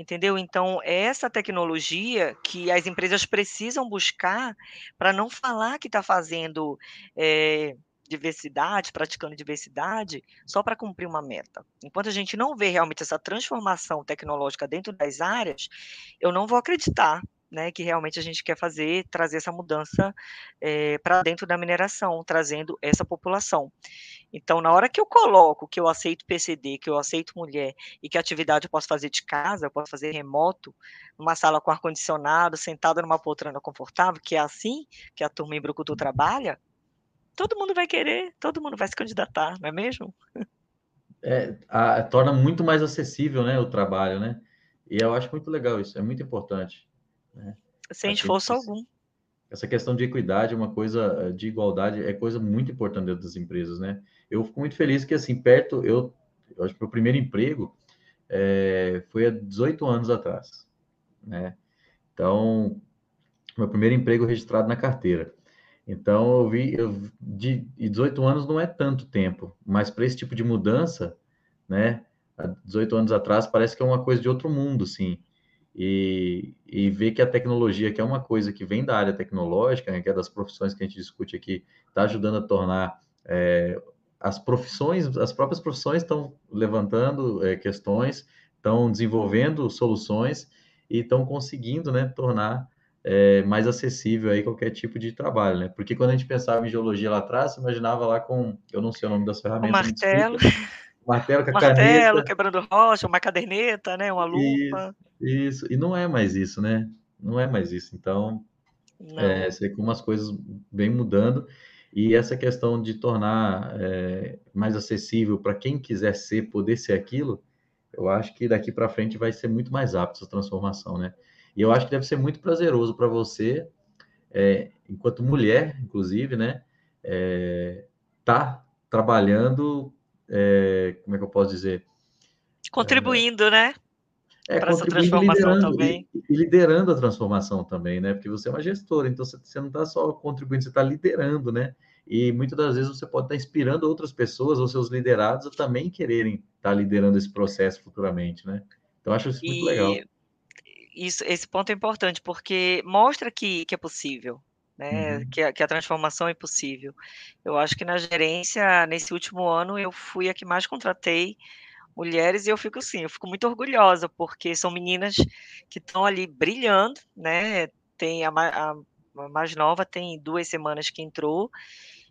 S2: Entendeu? Então, é essa tecnologia que as empresas precisam buscar para não falar que está fazendo é, diversidade, praticando diversidade, só para cumprir uma meta. Enquanto a gente não vê realmente essa transformação tecnológica dentro das áreas, eu não vou acreditar né, que realmente a gente quer fazer, trazer essa mudança é, para dentro da mineração, trazendo essa população. Então, na hora que eu coloco que eu aceito PCD, que eu aceito mulher e que atividade eu posso fazer de casa, eu posso fazer remoto, numa sala com ar-condicionado, sentada numa poltrona confortável, que é assim que a turma em Brucutu trabalha, todo mundo vai querer, todo mundo vai se candidatar, não é mesmo?
S1: É, a, torna muito mais acessível né, o trabalho, né? E eu acho muito legal isso, é muito importante. Né?
S2: Sem esforço algum.
S1: Essa questão de equidade, uma coisa eh, de igualdade, é coisa muito importante dentro das empresas, né? Eu fico muito feliz que, assim, perto, eu, eu acho que meu primeiro emprego é, foi há 18 anos atrás, né? Então, meu primeiro emprego registrado na carteira. Então, eu vi, eu, de, de 18 anos não é tanto tempo, mas para esse tipo de mudança, né? Há 18 anos atrás parece que é uma coisa de outro mundo, assim e, e ver que a tecnologia, que é uma coisa que vem da área tecnológica, né, que é das profissões que a gente discute aqui, está ajudando a tornar é, as profissões, as próprias profissões estão levantando é, questões, estão desenvolvendo soluções e estão conseguindo né, tornar é, mais acessível aí qualquer tipo de trabalho, né? Porque quando a gente pensava em geologia lá atrás, você imaginava lá com, eu não sei o nome das ferramentas.
S2: O martelo.
S1: martelo com a
S2: martelo,
S1: caneta.
S2: quebrando rocha, uma caderneta, né? Uma lupa.
S1: Isso, isso, e não é mais isso, né? Não é mais isso. Então, é, sei como as coisas vêm mudando. E essa questão de tornar é, mais acessível para quem quiser ser, poder ser aquilo, eu acho que daqui para frente vai ser muito mais rápido essa transformação, né? E eu acho que deve ser muito prazeroso para você, é, enquanto mulher, inclusive, né? É, tá trabalhando, é, como é que eu posso dizer?
S2: Contribuindo, né?
S1: É, para essa transformação liderando, também. E, e, liderando a transformação também, né? Porque você é uma gestora, então você, você não está só contribuindo, você está liderando, né? E muitas das vezes você pode estar tá inspirando outras pessoas ou seus liderados a também quererem estar tá liderando esse processo futuramente, né? Então, acho isso e... muito legal.
S2: Isso, esse ponto é importante, porque mostra que, que é possível, né? Uhum. Que, a, que a transformação é possível. Eu acho que na gerência, nesse último ano, eu fui a que mais contratei mulheres e eu fico assim, eu fico muito orgulhosa, porque são meninas que estão ali brilhando, né? Tem a, a, a mais nova tem duas semanas que entrou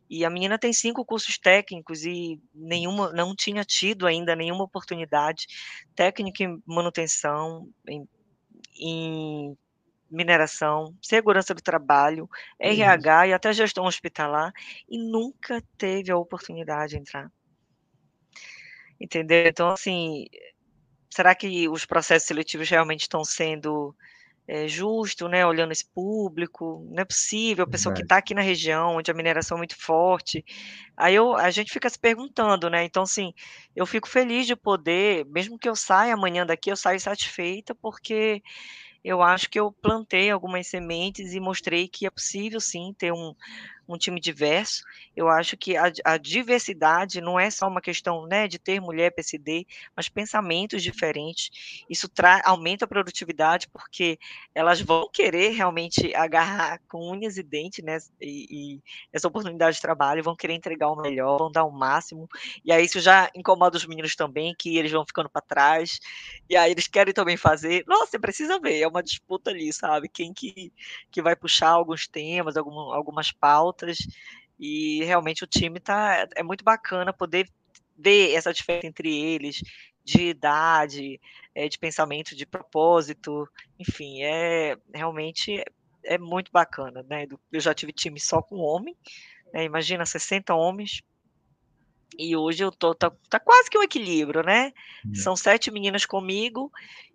S2: e a menina tem cinco cursos técnicos e nenhuma, não tinha tido ainda nenhuma oportunidade técnica em manutenção, em, em mineração, segurança do trabalho, RH e até gestão hospitalar, e nunca teve a oportunidade de entrar. Entendeu? Então, assim, será que os processos seletivos realmente estão sendo é, justo, né, olhando esse público, não é possível, a pessoa que está aqui na região, onde a mineração é muito forte, aí eu, a gente fica se perguntando, né, então, assim, eu fico feliz de poder, mesmo que eu saia amanhã daqui, eu saio satisfeita, porque eu acho que eu plantei algumas sementes e mostrei que é possível, sim, ter um, um time diverso. Eu acho que a, a diversidade não é só uma questão né, de ter mulher PSD, mas pensamentos diferentes. Isso aumenta a produtividade, porque elas vão querer realmente agarrar com unhas e dentes né, e, e essa oportunidade de trabalho, vão querer entregar o melhor, vão dar o máximo. E aí isso já incomoda os meninos também, que eles vão ficando para trás. E aí eles querem também fazer. Nossa, você precisa ver, é uma disputa ali, sabe? Quem que, que vai puxar alguns temas, algum, algumas pautas outras. E realmente o time tá é muito bacana poder ver essa diferença entre eles de idade, é, de pensamento, de propósito, enfim, é realmente é muito bacana, né? Eu já tive time só com homem, né? imagina 60 homens, e hoje eu tô tá, tá quase que um equilíbrio, né? É. São sete meninas comigo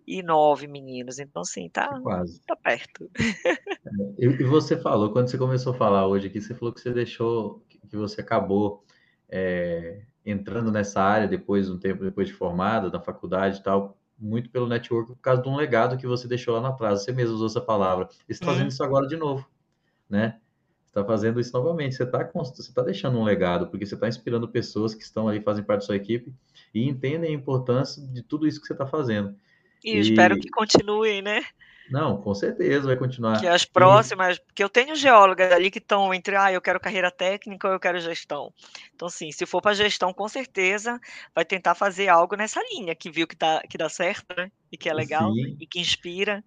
S2: e nove meninos, então assim tá quase. tá perto.
S1: É, e, e, você falou quando você começou a falar hoje aqui, você falou que você deixou que você acabou é, entrando nessa área depois um tempo depois de formado da faculdade e tal, muito pelo network por causa de um legado que você deixou lá na atrás. Você mesmo usou essa palavra. E está fazendo isso agora de novo, né? Está fazendo isso novamente. Você está você tá deixando um legado, porque você está inspirando pessoas que estão ali, fazem parte da sua equipe e entendem a importância de tudo isso que você está fazendo.
S2: E, e espero que continuem, né?
S1: Não, com certeza vai continuar.
S2: Que as próximas, porque eu tenho geólogas ali que estão entre, ah, eu quero carreira técnica ou eu quero gestão. Então, sim, se for para gestão, com certeza vai tentar fazer algo nessa linha, que viu que, tá, que dá certo, né? E que é legal sim. e que inspira.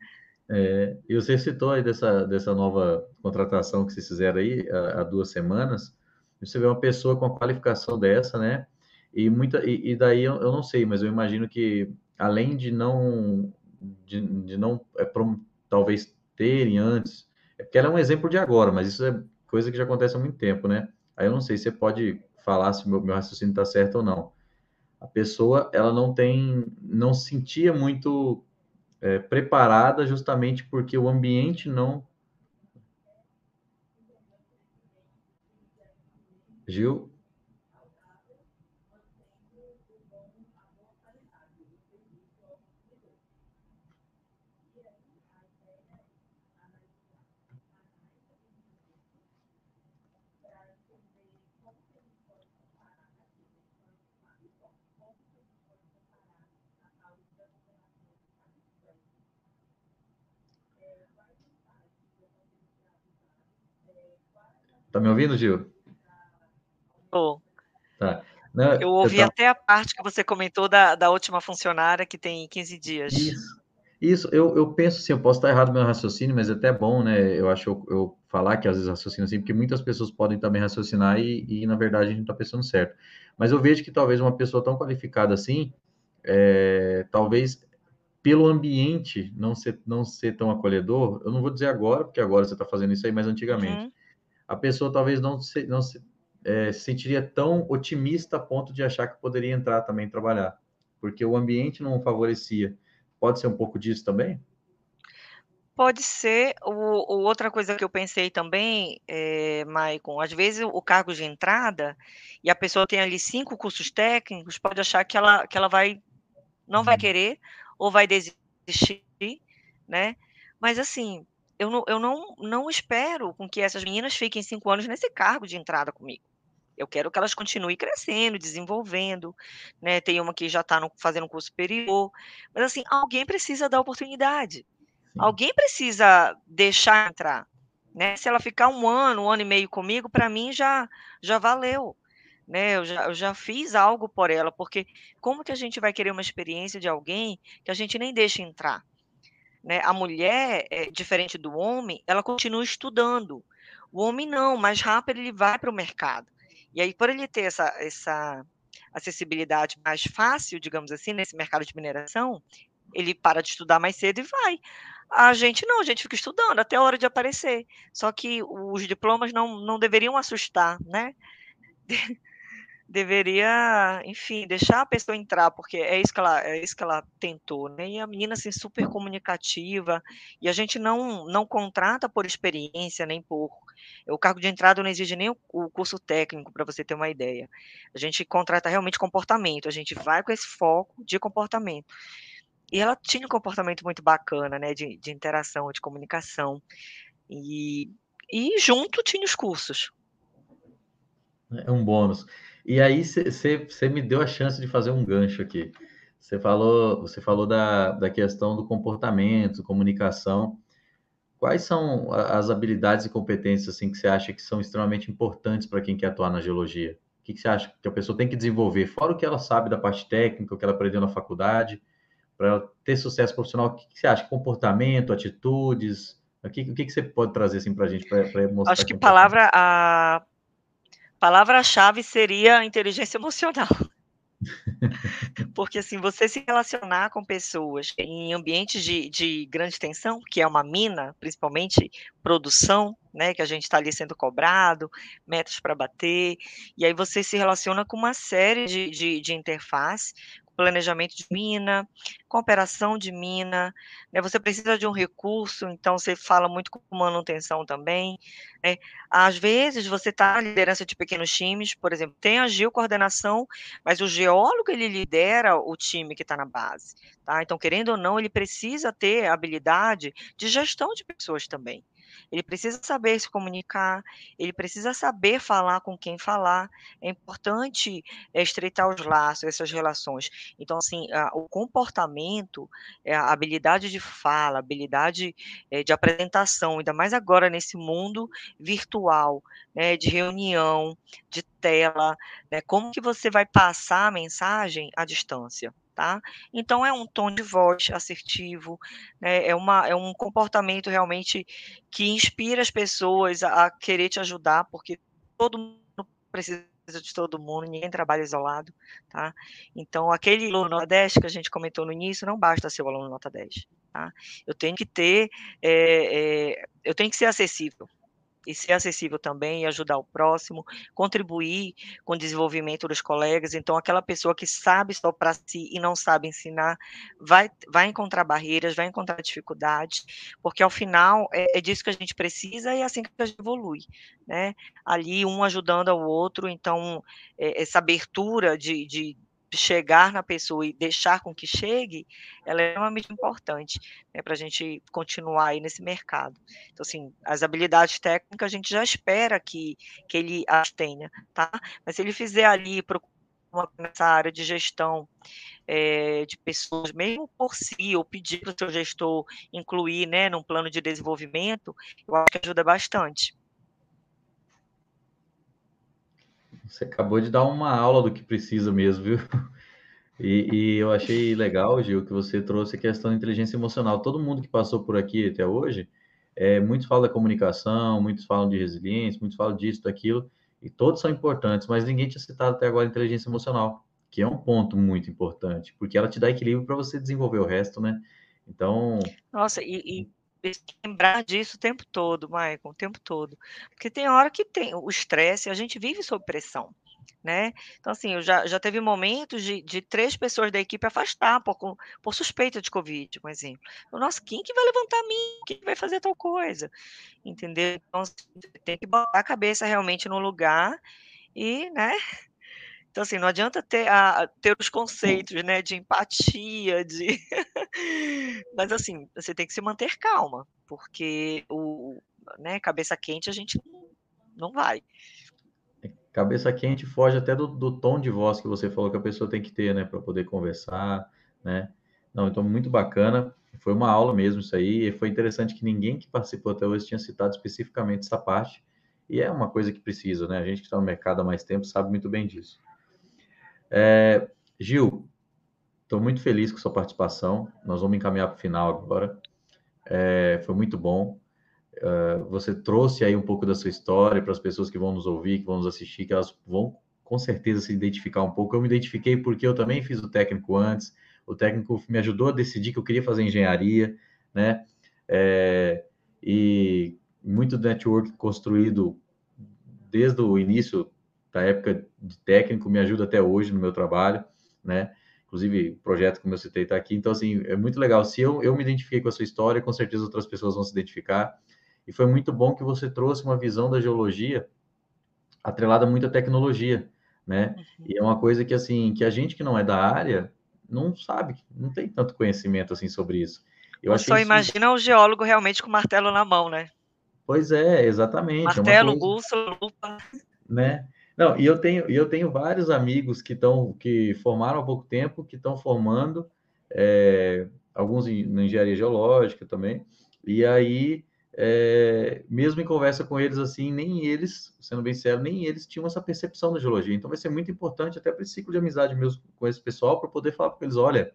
S1: É, e você citou aí dessa, dessa nova contratação que vocês fizeram aí há, há, duas semanas. Você vê uma pessoa com a qualificação dessa, né? E, muita, e, e daí eu, eu, não sei, mas eu imagino que além de não de, de não é, prom, talvez terem antes, é porque ela é um exemplo de agora, mas isso é coisa que já acontece há muito tempo, né? Aí eu não sei se você pode falar se meu, meu raciocínio está certo ou não. A pessoa ela não tem, não sentia muito é, preparada justamente porque o ambiente não. Gil? Tá me ouvindo, Gil?
S2: Tô.
S1: Tá.
S2: Não, eu ouvi eu até a parte que você comentou da, da última funcionária que tem 15 dias.
S1: Isso. Isso, eu, eu penso assim, eu posso estar errado no meu raciocínio, mas é até bom, né? Eu acho eu, eu falar que às vezes raciocínio assim, porque muitas pessoas podem também raciocinar e, e na verdade a gente não está pensando certo. Mas eu vejo que talvez uma pessoa tão qualificada assim, é, talvez pelo ambiente não ser, não ser tão acolhedor, eu não vou dizer agora, porque agora você está fazendo isso aí, mas antigamente, uhum. A pessoa talvez não se, não se, é, se sentiria tão otimista a ponto de achar que poderia entrar também trabalhar, porque o ambiente não favorecia. Pode ser um pouco disso também?
S2: Pode ser. O, o outra coisa que eu pensei também, é, Maicon, às vezes o cargo de entrada e a pessoa tem ali cinco cursos técnicos, pode achar que ela, que ela vai não vai uhum. querer ou vai desistir, né? Mas assim, eu não, eu não, não espero com que essas meninas fiquem cinco anos nesse cargo de entrada comigo. Eu quero que elas continuem crescendo, desenvolvendo, né? Tem uma que já está fazendo um curso superior, mas assim, alguém precisa dar oportunidade. Sim. Alguém precisa deixar entrar, né? Se ela ficar um ano, um ano e meio comigo, para mim já já valeu, né? Eu já, eu já fiz algo por ela, porque como que a gente vai querer uma experiência de alguém que a gente nem deixa entrar? Né? A mulher, é, diferente do homem, ela continua estudando. O homem não, mais rápido ele vai para o mercado. E aí, por ele ter essa, essa acessibilidade mais fácil, digamos assim, nesse mercado de mineração, ele para de estudar mais cedo e vai. A gente não, a gente fica estudando até a hora de aparecer. Só que os diplomas não, não deveriam assustar, né? deveria, enfim, deixar a pessoa entrar, porque é isso que ela, é isso que ela tentou, né? E a menina assim super comunicativa, e a gente não não contrata por experiência nem por o cargo de entrada não exige nem o, o curso técnico para você ter uma ideia. A gente contrata realmente comportamento, a gente vai com esse foco de comportamento. E ela tinha um comportamento muito bacana, né, de, de interação, de comunicação. E, e junto tinha os cursos.
S1: É um bônus. E aí você me deu a chance de fazer um gancho aqui. Você falou, você falou da, da questão do comportamento, comunicação. Quais são as habilidades e competências assim que você acha que são extremamente importantes para quem quer atuar na geologia? O que, que você acha que a pessoa tem que desenvolver, fora o que ela sabe da parte técnica, o que ela aprendeu na faculdade, para ter sucesso profissional? O que, que, você acha? Comportamento, atitudes? O que, o que, que você pode trazer assim para a gente para mostrar?
S2: Acho que palavra a Palavra-chave seria inteligência emocional. Porque assim, você se relacionar com pessoas em ambientes de, de grande tensão, que é uma mina, principalmente produção, né, que a gente está ali sendo cobrado, metas para bater, e aí você se relaciona com uma série de, de, de interface, planejamento de mina, cooperação de mina, né? Você precisa de um recurso, então você fala muito com manutenção também. Né? Às vezes você está na liderança de pequenos times, por exemplo, tem a geocoordenação, mas o geólogo ele lidera o time que está na base, tá? Então, querendo ou não, ele precisa ter habilidade de gestão de pessoas também. Ele precisa saber se comunicar, ele precisa saber falar com quem falar. É importante é, estreitar os laços, essas relações. Então, assim, o comportamento, é, a habilidade de fala, a habilidade é, de apresentação, ainda mais agora nesse mundo virtual, né, de reunião, de tela, né, como que você vai passar a mensagem à distância? Tá? Então é um tom de voz assertivo, né? é, uma, é um comportamento realmente que inspira as pessoas a, a querer te ajudar, porque todo mundo precisa de todo mundo, ninguém trabalha isolado, tá? Então, aquele aluno nota 10 que a gente comentou no início, não basta ser o aluno nota 10, tá? Eu tenho que ter, é, é, eu tenho que ser acessível, e ser acessível também, e ajudar o próximo, contribuir com o desenvolvimento dos colegas. Então, aquela pessoa que sabe só para si e não sabe ensinar, vai, vai encontrar barreiras, vai encontrar dificuldades, porque ao final é, é disso que a gente precisa e é assim que a gente evolui, né? Ali um ajudando ao outro, então é, essa abertura de, de chegar na pessoa e deixar com que chegue, ela é extremamente importante né, para a gente continuar aí nesse mercado. Então, assim, as habilidades técnicas a gente já espera que, que ele as tenha, tá? Mas se ele fizer ali uma, nessa área de gestão é, de pessoas, mesmo por si, ou pedir para o seu gestor incluir, né, num plano de desenvolvimento, eu acho que ajuda bastante.
S1: Você acabou de dar uma aula do que precisa mesmo, viu? E, e, eu achei legal, Gil, que você trouxe a questão da inteligência emocional. Todo mundo que passou por aqui até hoje, é, muitos falam da comunicação, muitos falam de resiliência, muitos falam disso, daquilo, e todos são importantes, mas ninguém tinha citado até agora a inteligência emocional, que é um ponto muito importante, porque ela te dá equilíbrio para você desenvolver o resto, né? Então.
S2: Nossa, e, e lembrar disso o tempo todo, Michael, o tempo todo. Porque tem hora que tem o estresse, a gente vive sob pressão né? Então, assim, eu já, já teve momentos de, de três pessoas da equipe afastar por, por suspeita de Covid, por exemplo. Nossa, quem que vai levantar mim? Quem vai fazer tal coisa? Entendeu? Então, assim, tem que botar a cabeça realmente no lugar e, né? Então, assim, não adianta ter, a, ter os conceitos, né, de empatia, de... Mas, assim, você tem que se manter calma, porque o, né, cabeça quente a gente não vai.
S1: Cabeça quente foge até do, do, tom de voz que você falou que a pessoa tem que ter, né, para poder conversar, né? Não, então muito bacana. Foi uma aula mesmo isso aí, e foi interessante que ninguém que participou até hoje tinha citado especificamente essa parte, e é uma coisa que precisa, né? A gente que está no mercado há mais tempo sabe muito bem disso. É, Gil, estou muito feliz com sua participação. Nós vamos encaminhar para o final agora. É, foi muito bom. Uh, você trouxe aí um pouco da sua história para as pessoas que vão nos ouvir, que vão nos assistir, que elas vão com certeza se identificar um pouco. Eu me identifiquei porque eu também fiz o técnico antes. O técnico me ajudou a decidir que eu queria fazer engenharia, né? É, e muito network construído desde o início da época de técnico me ajuda até hoje no meu trabalho, né? Inclusive, o projeto, como eu citei, está aqui. Então, assim, é muito legal. Se eu, eu me identifiquei com a sua história, com certeza outras pessoas vão se identificar. E foi muito bom que você trouxe uma visão da geologia atrelada muito à tecnologia, né? Uhum. E é uma coisa que, assim, que a gente que não é da área não sabe, não tem tanto conhecimento, assim, sobre isso.
S2: Eu só isso... imagina o geólogo realmente com o martelo na mão, né?
S1: Pois é, exatamente.
S2: Martelo, é bússola, lupa.
S1: Né? Não, e eu tenho, eu tenho vários amigos que estão que formaram há pouco tempo, que estão formando, é, alguns na engenharia geológica também, e aí é, mesmo em conversa com eles assim, nem eles, sendo bem sério, nem eles tinham essa percepção da geologia. Então vai ser muito importante até para esse ciclo de amizade mesmo com esse pessoal, para poder falar para eles, olha,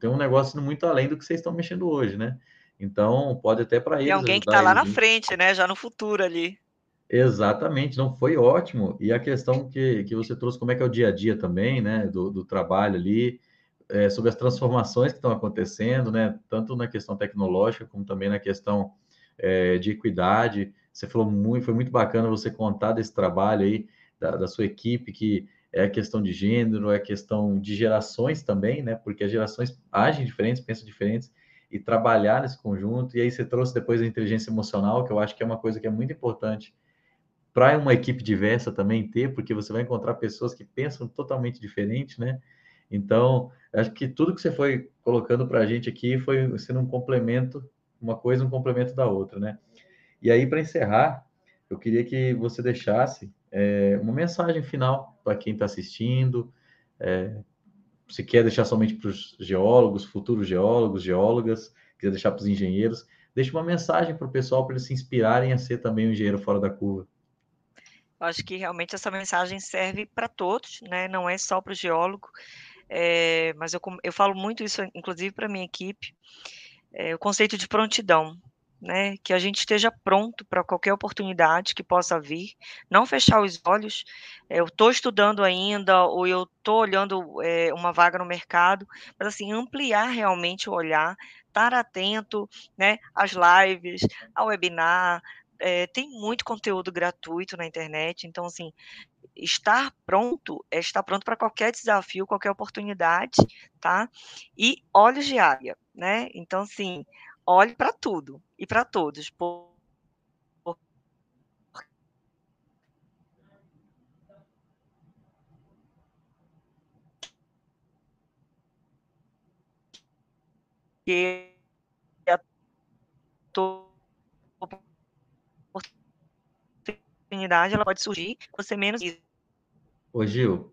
S1: tem um negócio muito além do que vocês estão mexendo hoje, né? Então pode até para eles.
S2: E alguém que está lá na frente, né? Já no futuro ali.
S1: Exatamente, não foi ótimo. E a questão que, que você trouxe, como é que é o dia a dia também, né? Do, do trabalho ali, é, sobre as transformações que estão acontecendo, né? Tanto na questão tecnológica, como também na questão é, de equidade. Você falou muito, foi muito bacana você contar desse trabalho aí da, da, sua equipe, que é questão de gênero, é questão de gerações também, né? Porque as gerações agem diferentes, pensam diferentes, e trabalhar nesse conjunto. E aí você trouxe depois a inteligência emocional, que eu acho que é uma coisa que é muito importante para uma equipe diversa também ter, porque você vai encontrar pessoas que pensam totalmente diferente, né? Então, acho que tudo que você foi colocando para a gente aqui foi sendo um complemento uma coisa um complemento da outra, né? E aí, para encerrar, eu queria que você deixasse é, uma mensagem final para quem está assistindo. É, se quer deixar somente para os geólogos, futuros geólogos, geólogas, quiser deixar para os engenheiros, deixe uma mensagem para o pessoal para eles se inspirarem a ser também um engenheiro fora da curva.
S2: Acho que realmente essa mensagem serve para todos, né? Não é só para o geólogo, é, mas eu, eu falo muito isso, inclusive, para minha equipe é, o conceito de prontidão, né? Que a gente esteja pronto para qualquer oportunidade que possa vir, não fechar os olhos. É, eu estou estudando ainda, ou eu estou olhando uma vaga no mercado, mas assim, ampliar realmente o olhar, estar atento né, às lives, ao webinar. É, tem muito conteúdo gratuito na internet, então assim, estar pronto é estar pronto para qualquer desafio, qualquer oportunidade, tá? E olhos de área, né? Então, assim, olhe para tudo e para todos. Por... Porque a oportunidade ela pode surgir, você menos
S1: Ô, Gil.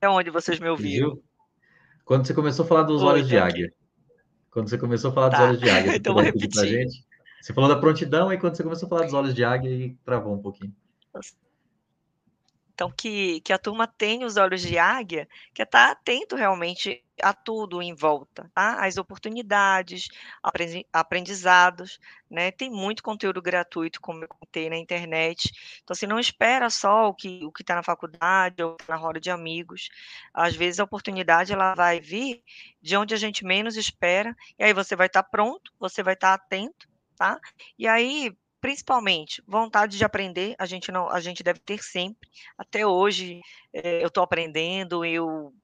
S2: É onde vocês me ouviram? Gil?
S1: Quando você começou a falar dos Oi, olhos de águia. Quando você começou a falar tá. dos olhos de águia, você
S2: então vou repetir. Gente?
S1: Você falou da prontidão e quando você começou a falar dos olhos de águia, aí travou um pouquinho.
S2: Então, que, que a turma tenha os olhos de águia, que é estar tá atento realmente a tudo em volta, tá? As oportunidades, aprendizados, né? Tem muito conteúdo gratuito, como eu contei na internet. Então, assim, não espera só o que o que está na faculdade ou na roda de amigos. Às vezes a oportunidade ela vai vir de onde a gente menos espera, e aí você vai estar tá pronto, você vai estar tá atento, tá? E aí principalmente vontade de aprender, a gente não, a gente deve ter sempre. Até hoje é, eu estou aprendendo, eu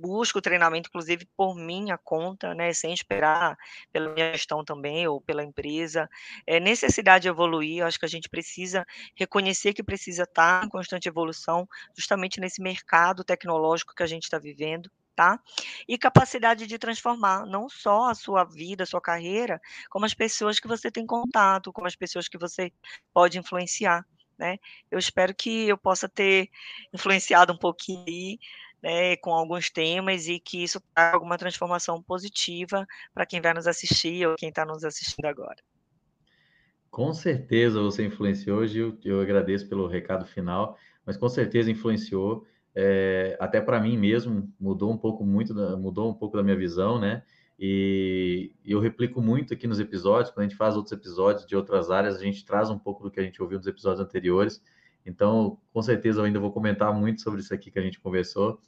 S2: busco treinamento, inclusive por minha conta, né, sem esperar pela minha gestão também ou pela empresa. É necessidade de evoluir, acho que a gente precisa reconhecer que precisa estar em constante evolução, justamente nesse mercado tecnológico que a gente está vivendo tá? E capacidade de transformar não só a sua vida, a sua carreira, como as pessoas que você tem contato, como as pessoas que você pode influenciar, né? Eu espero que eu possa ter influenciado um pouquinho aí, né, com alguns temas e que isso traga alguma transformação positiva para quem vai nos assistir ou quem está nos assistindo agora.
S1: Com certeza você influenciou, Gil. Eu agradeço pelo recado final, mas com certeza influenciou é, até para mim mesmo mudou um pouco muito, mudou um pouco da minha visão, né? E, eu replico muito aqui nos episódios, quando a gente faz outros episódios de outras áreas, a gente traz um pouco do que a gente ouviu nos episódios anteriores. Então, com certeza eu ainda vou comentar muito sobre isso aqui que a gente conversou.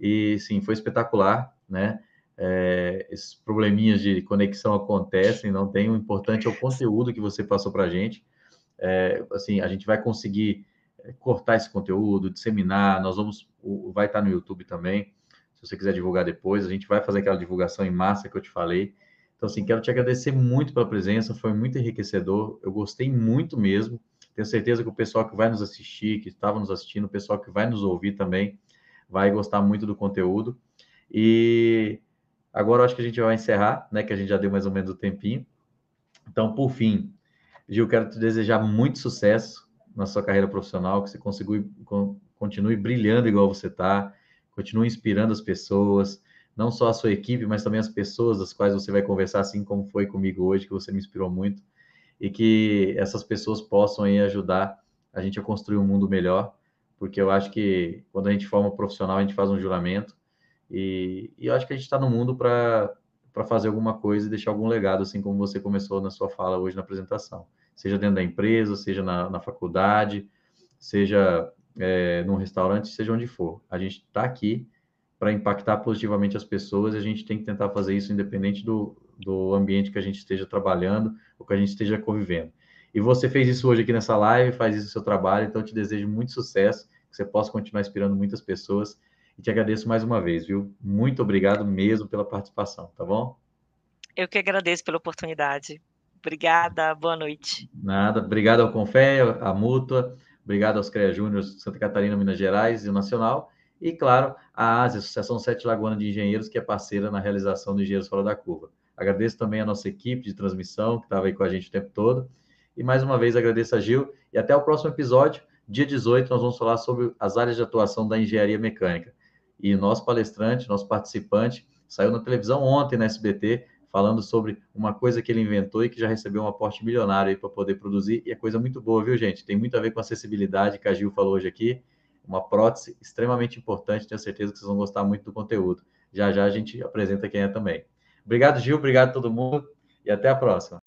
S1: E sim, foi espetacular, né? É, esses probleminhas de conexão acontecem, não tem. O importante é o conteúdo que você passou para a gente. É, assim, a gente vai conseguir é, cortar esse conteúdo, disseminar. Nós vamos, vai estar no YouTube também. Se você quiser divulgar depois, a gente vai fazer aquela divulgação em massa que eu te falei. Então, assim, quero te agradecer muito pela presença, foi muito enriquecedor. Eu gostei muito mesmo. Tenho certeza que o pessoal que vai nos assistir, que estava nos assistindo, o pessoal que vai nos ouvir também, vai gostar muito do conteúdo. E agora acho que a gente vai encerrar, né? Que a gente já deu mais ou menos o tempinho. Então, por fim, Gil, quero te desejar muito sucesso na sua carreira profissional, que você consiga, continue brilhando igual você está, continue inspirando as pessoas, não só a sua equipe, mas também as pessoas das quais você vai conversar, assim como foi comigo hoje, que você me inspirou muito, e que essas pessoas possam aí ajudar a gente a construir um mundo melhor, porque eu acho que quando a gente forma profissional, a gente faz um juramento, e, e eu acho que a gente está no mundo para fazer alguma coisa e deixar algum legado, assim como você começou na sua fala hoje na apresentação seja dentro da empresa, seja na, na faculdade, seja é, num restaurante, seja onde for. A gente está aqui para impactar positivamente as pessoas e a gente tem que tentar fazer isso independente do, do ambiente que a gente esteja trabalhando ou que a gente esteja convivendo. E você fez isso hoje aqui nessa live, faz isso no seu trabalho, então eu te desejo muito sucesso, que você possa continuar inspirando muitas pessoas e te agradeço mais uma vez, viu? Muito obrigado mesmo pela participação, tá bom?
S2: Eu que agradeço pela oportunidade. Obrigada, boa noite.
S1: Nada, obrigado ao Confé, à Mútua, obrigado aos CREA Júnior Santa Catarina, Minas Gerais e o Nacional, e claro, a ASE, Associação Sete Lagoana de Engenheiros, que é parceira na realização do Engenheiros Fora da Curva. Agradeço também a nossa equipe de transmissão, que estava aí com a gente o tempo todo, e mais uma vez agradeço a Gil, e até o próximo episódio, dia 18, nós vamos falar sobre as áreas de atuação da engenharia mecânica. E nosso palestrante, nosso participante, saiu na televisão ontem na SBT, falando sobre uma coisa que ele inventou e que já recebeu um aporte milionário para poder produzir. E é coisa muito boa, viu, gente? Tem muito a ver com acessibilidade que a Gil falou hoje aqui. Uma prótese extremamente importante. Tenho certeza que vocês vão gostar muito do conteúdo. Já já a gente apresenta quem é também. Obrigado, Gil. Obrigado a todo mundo. E até a próxima.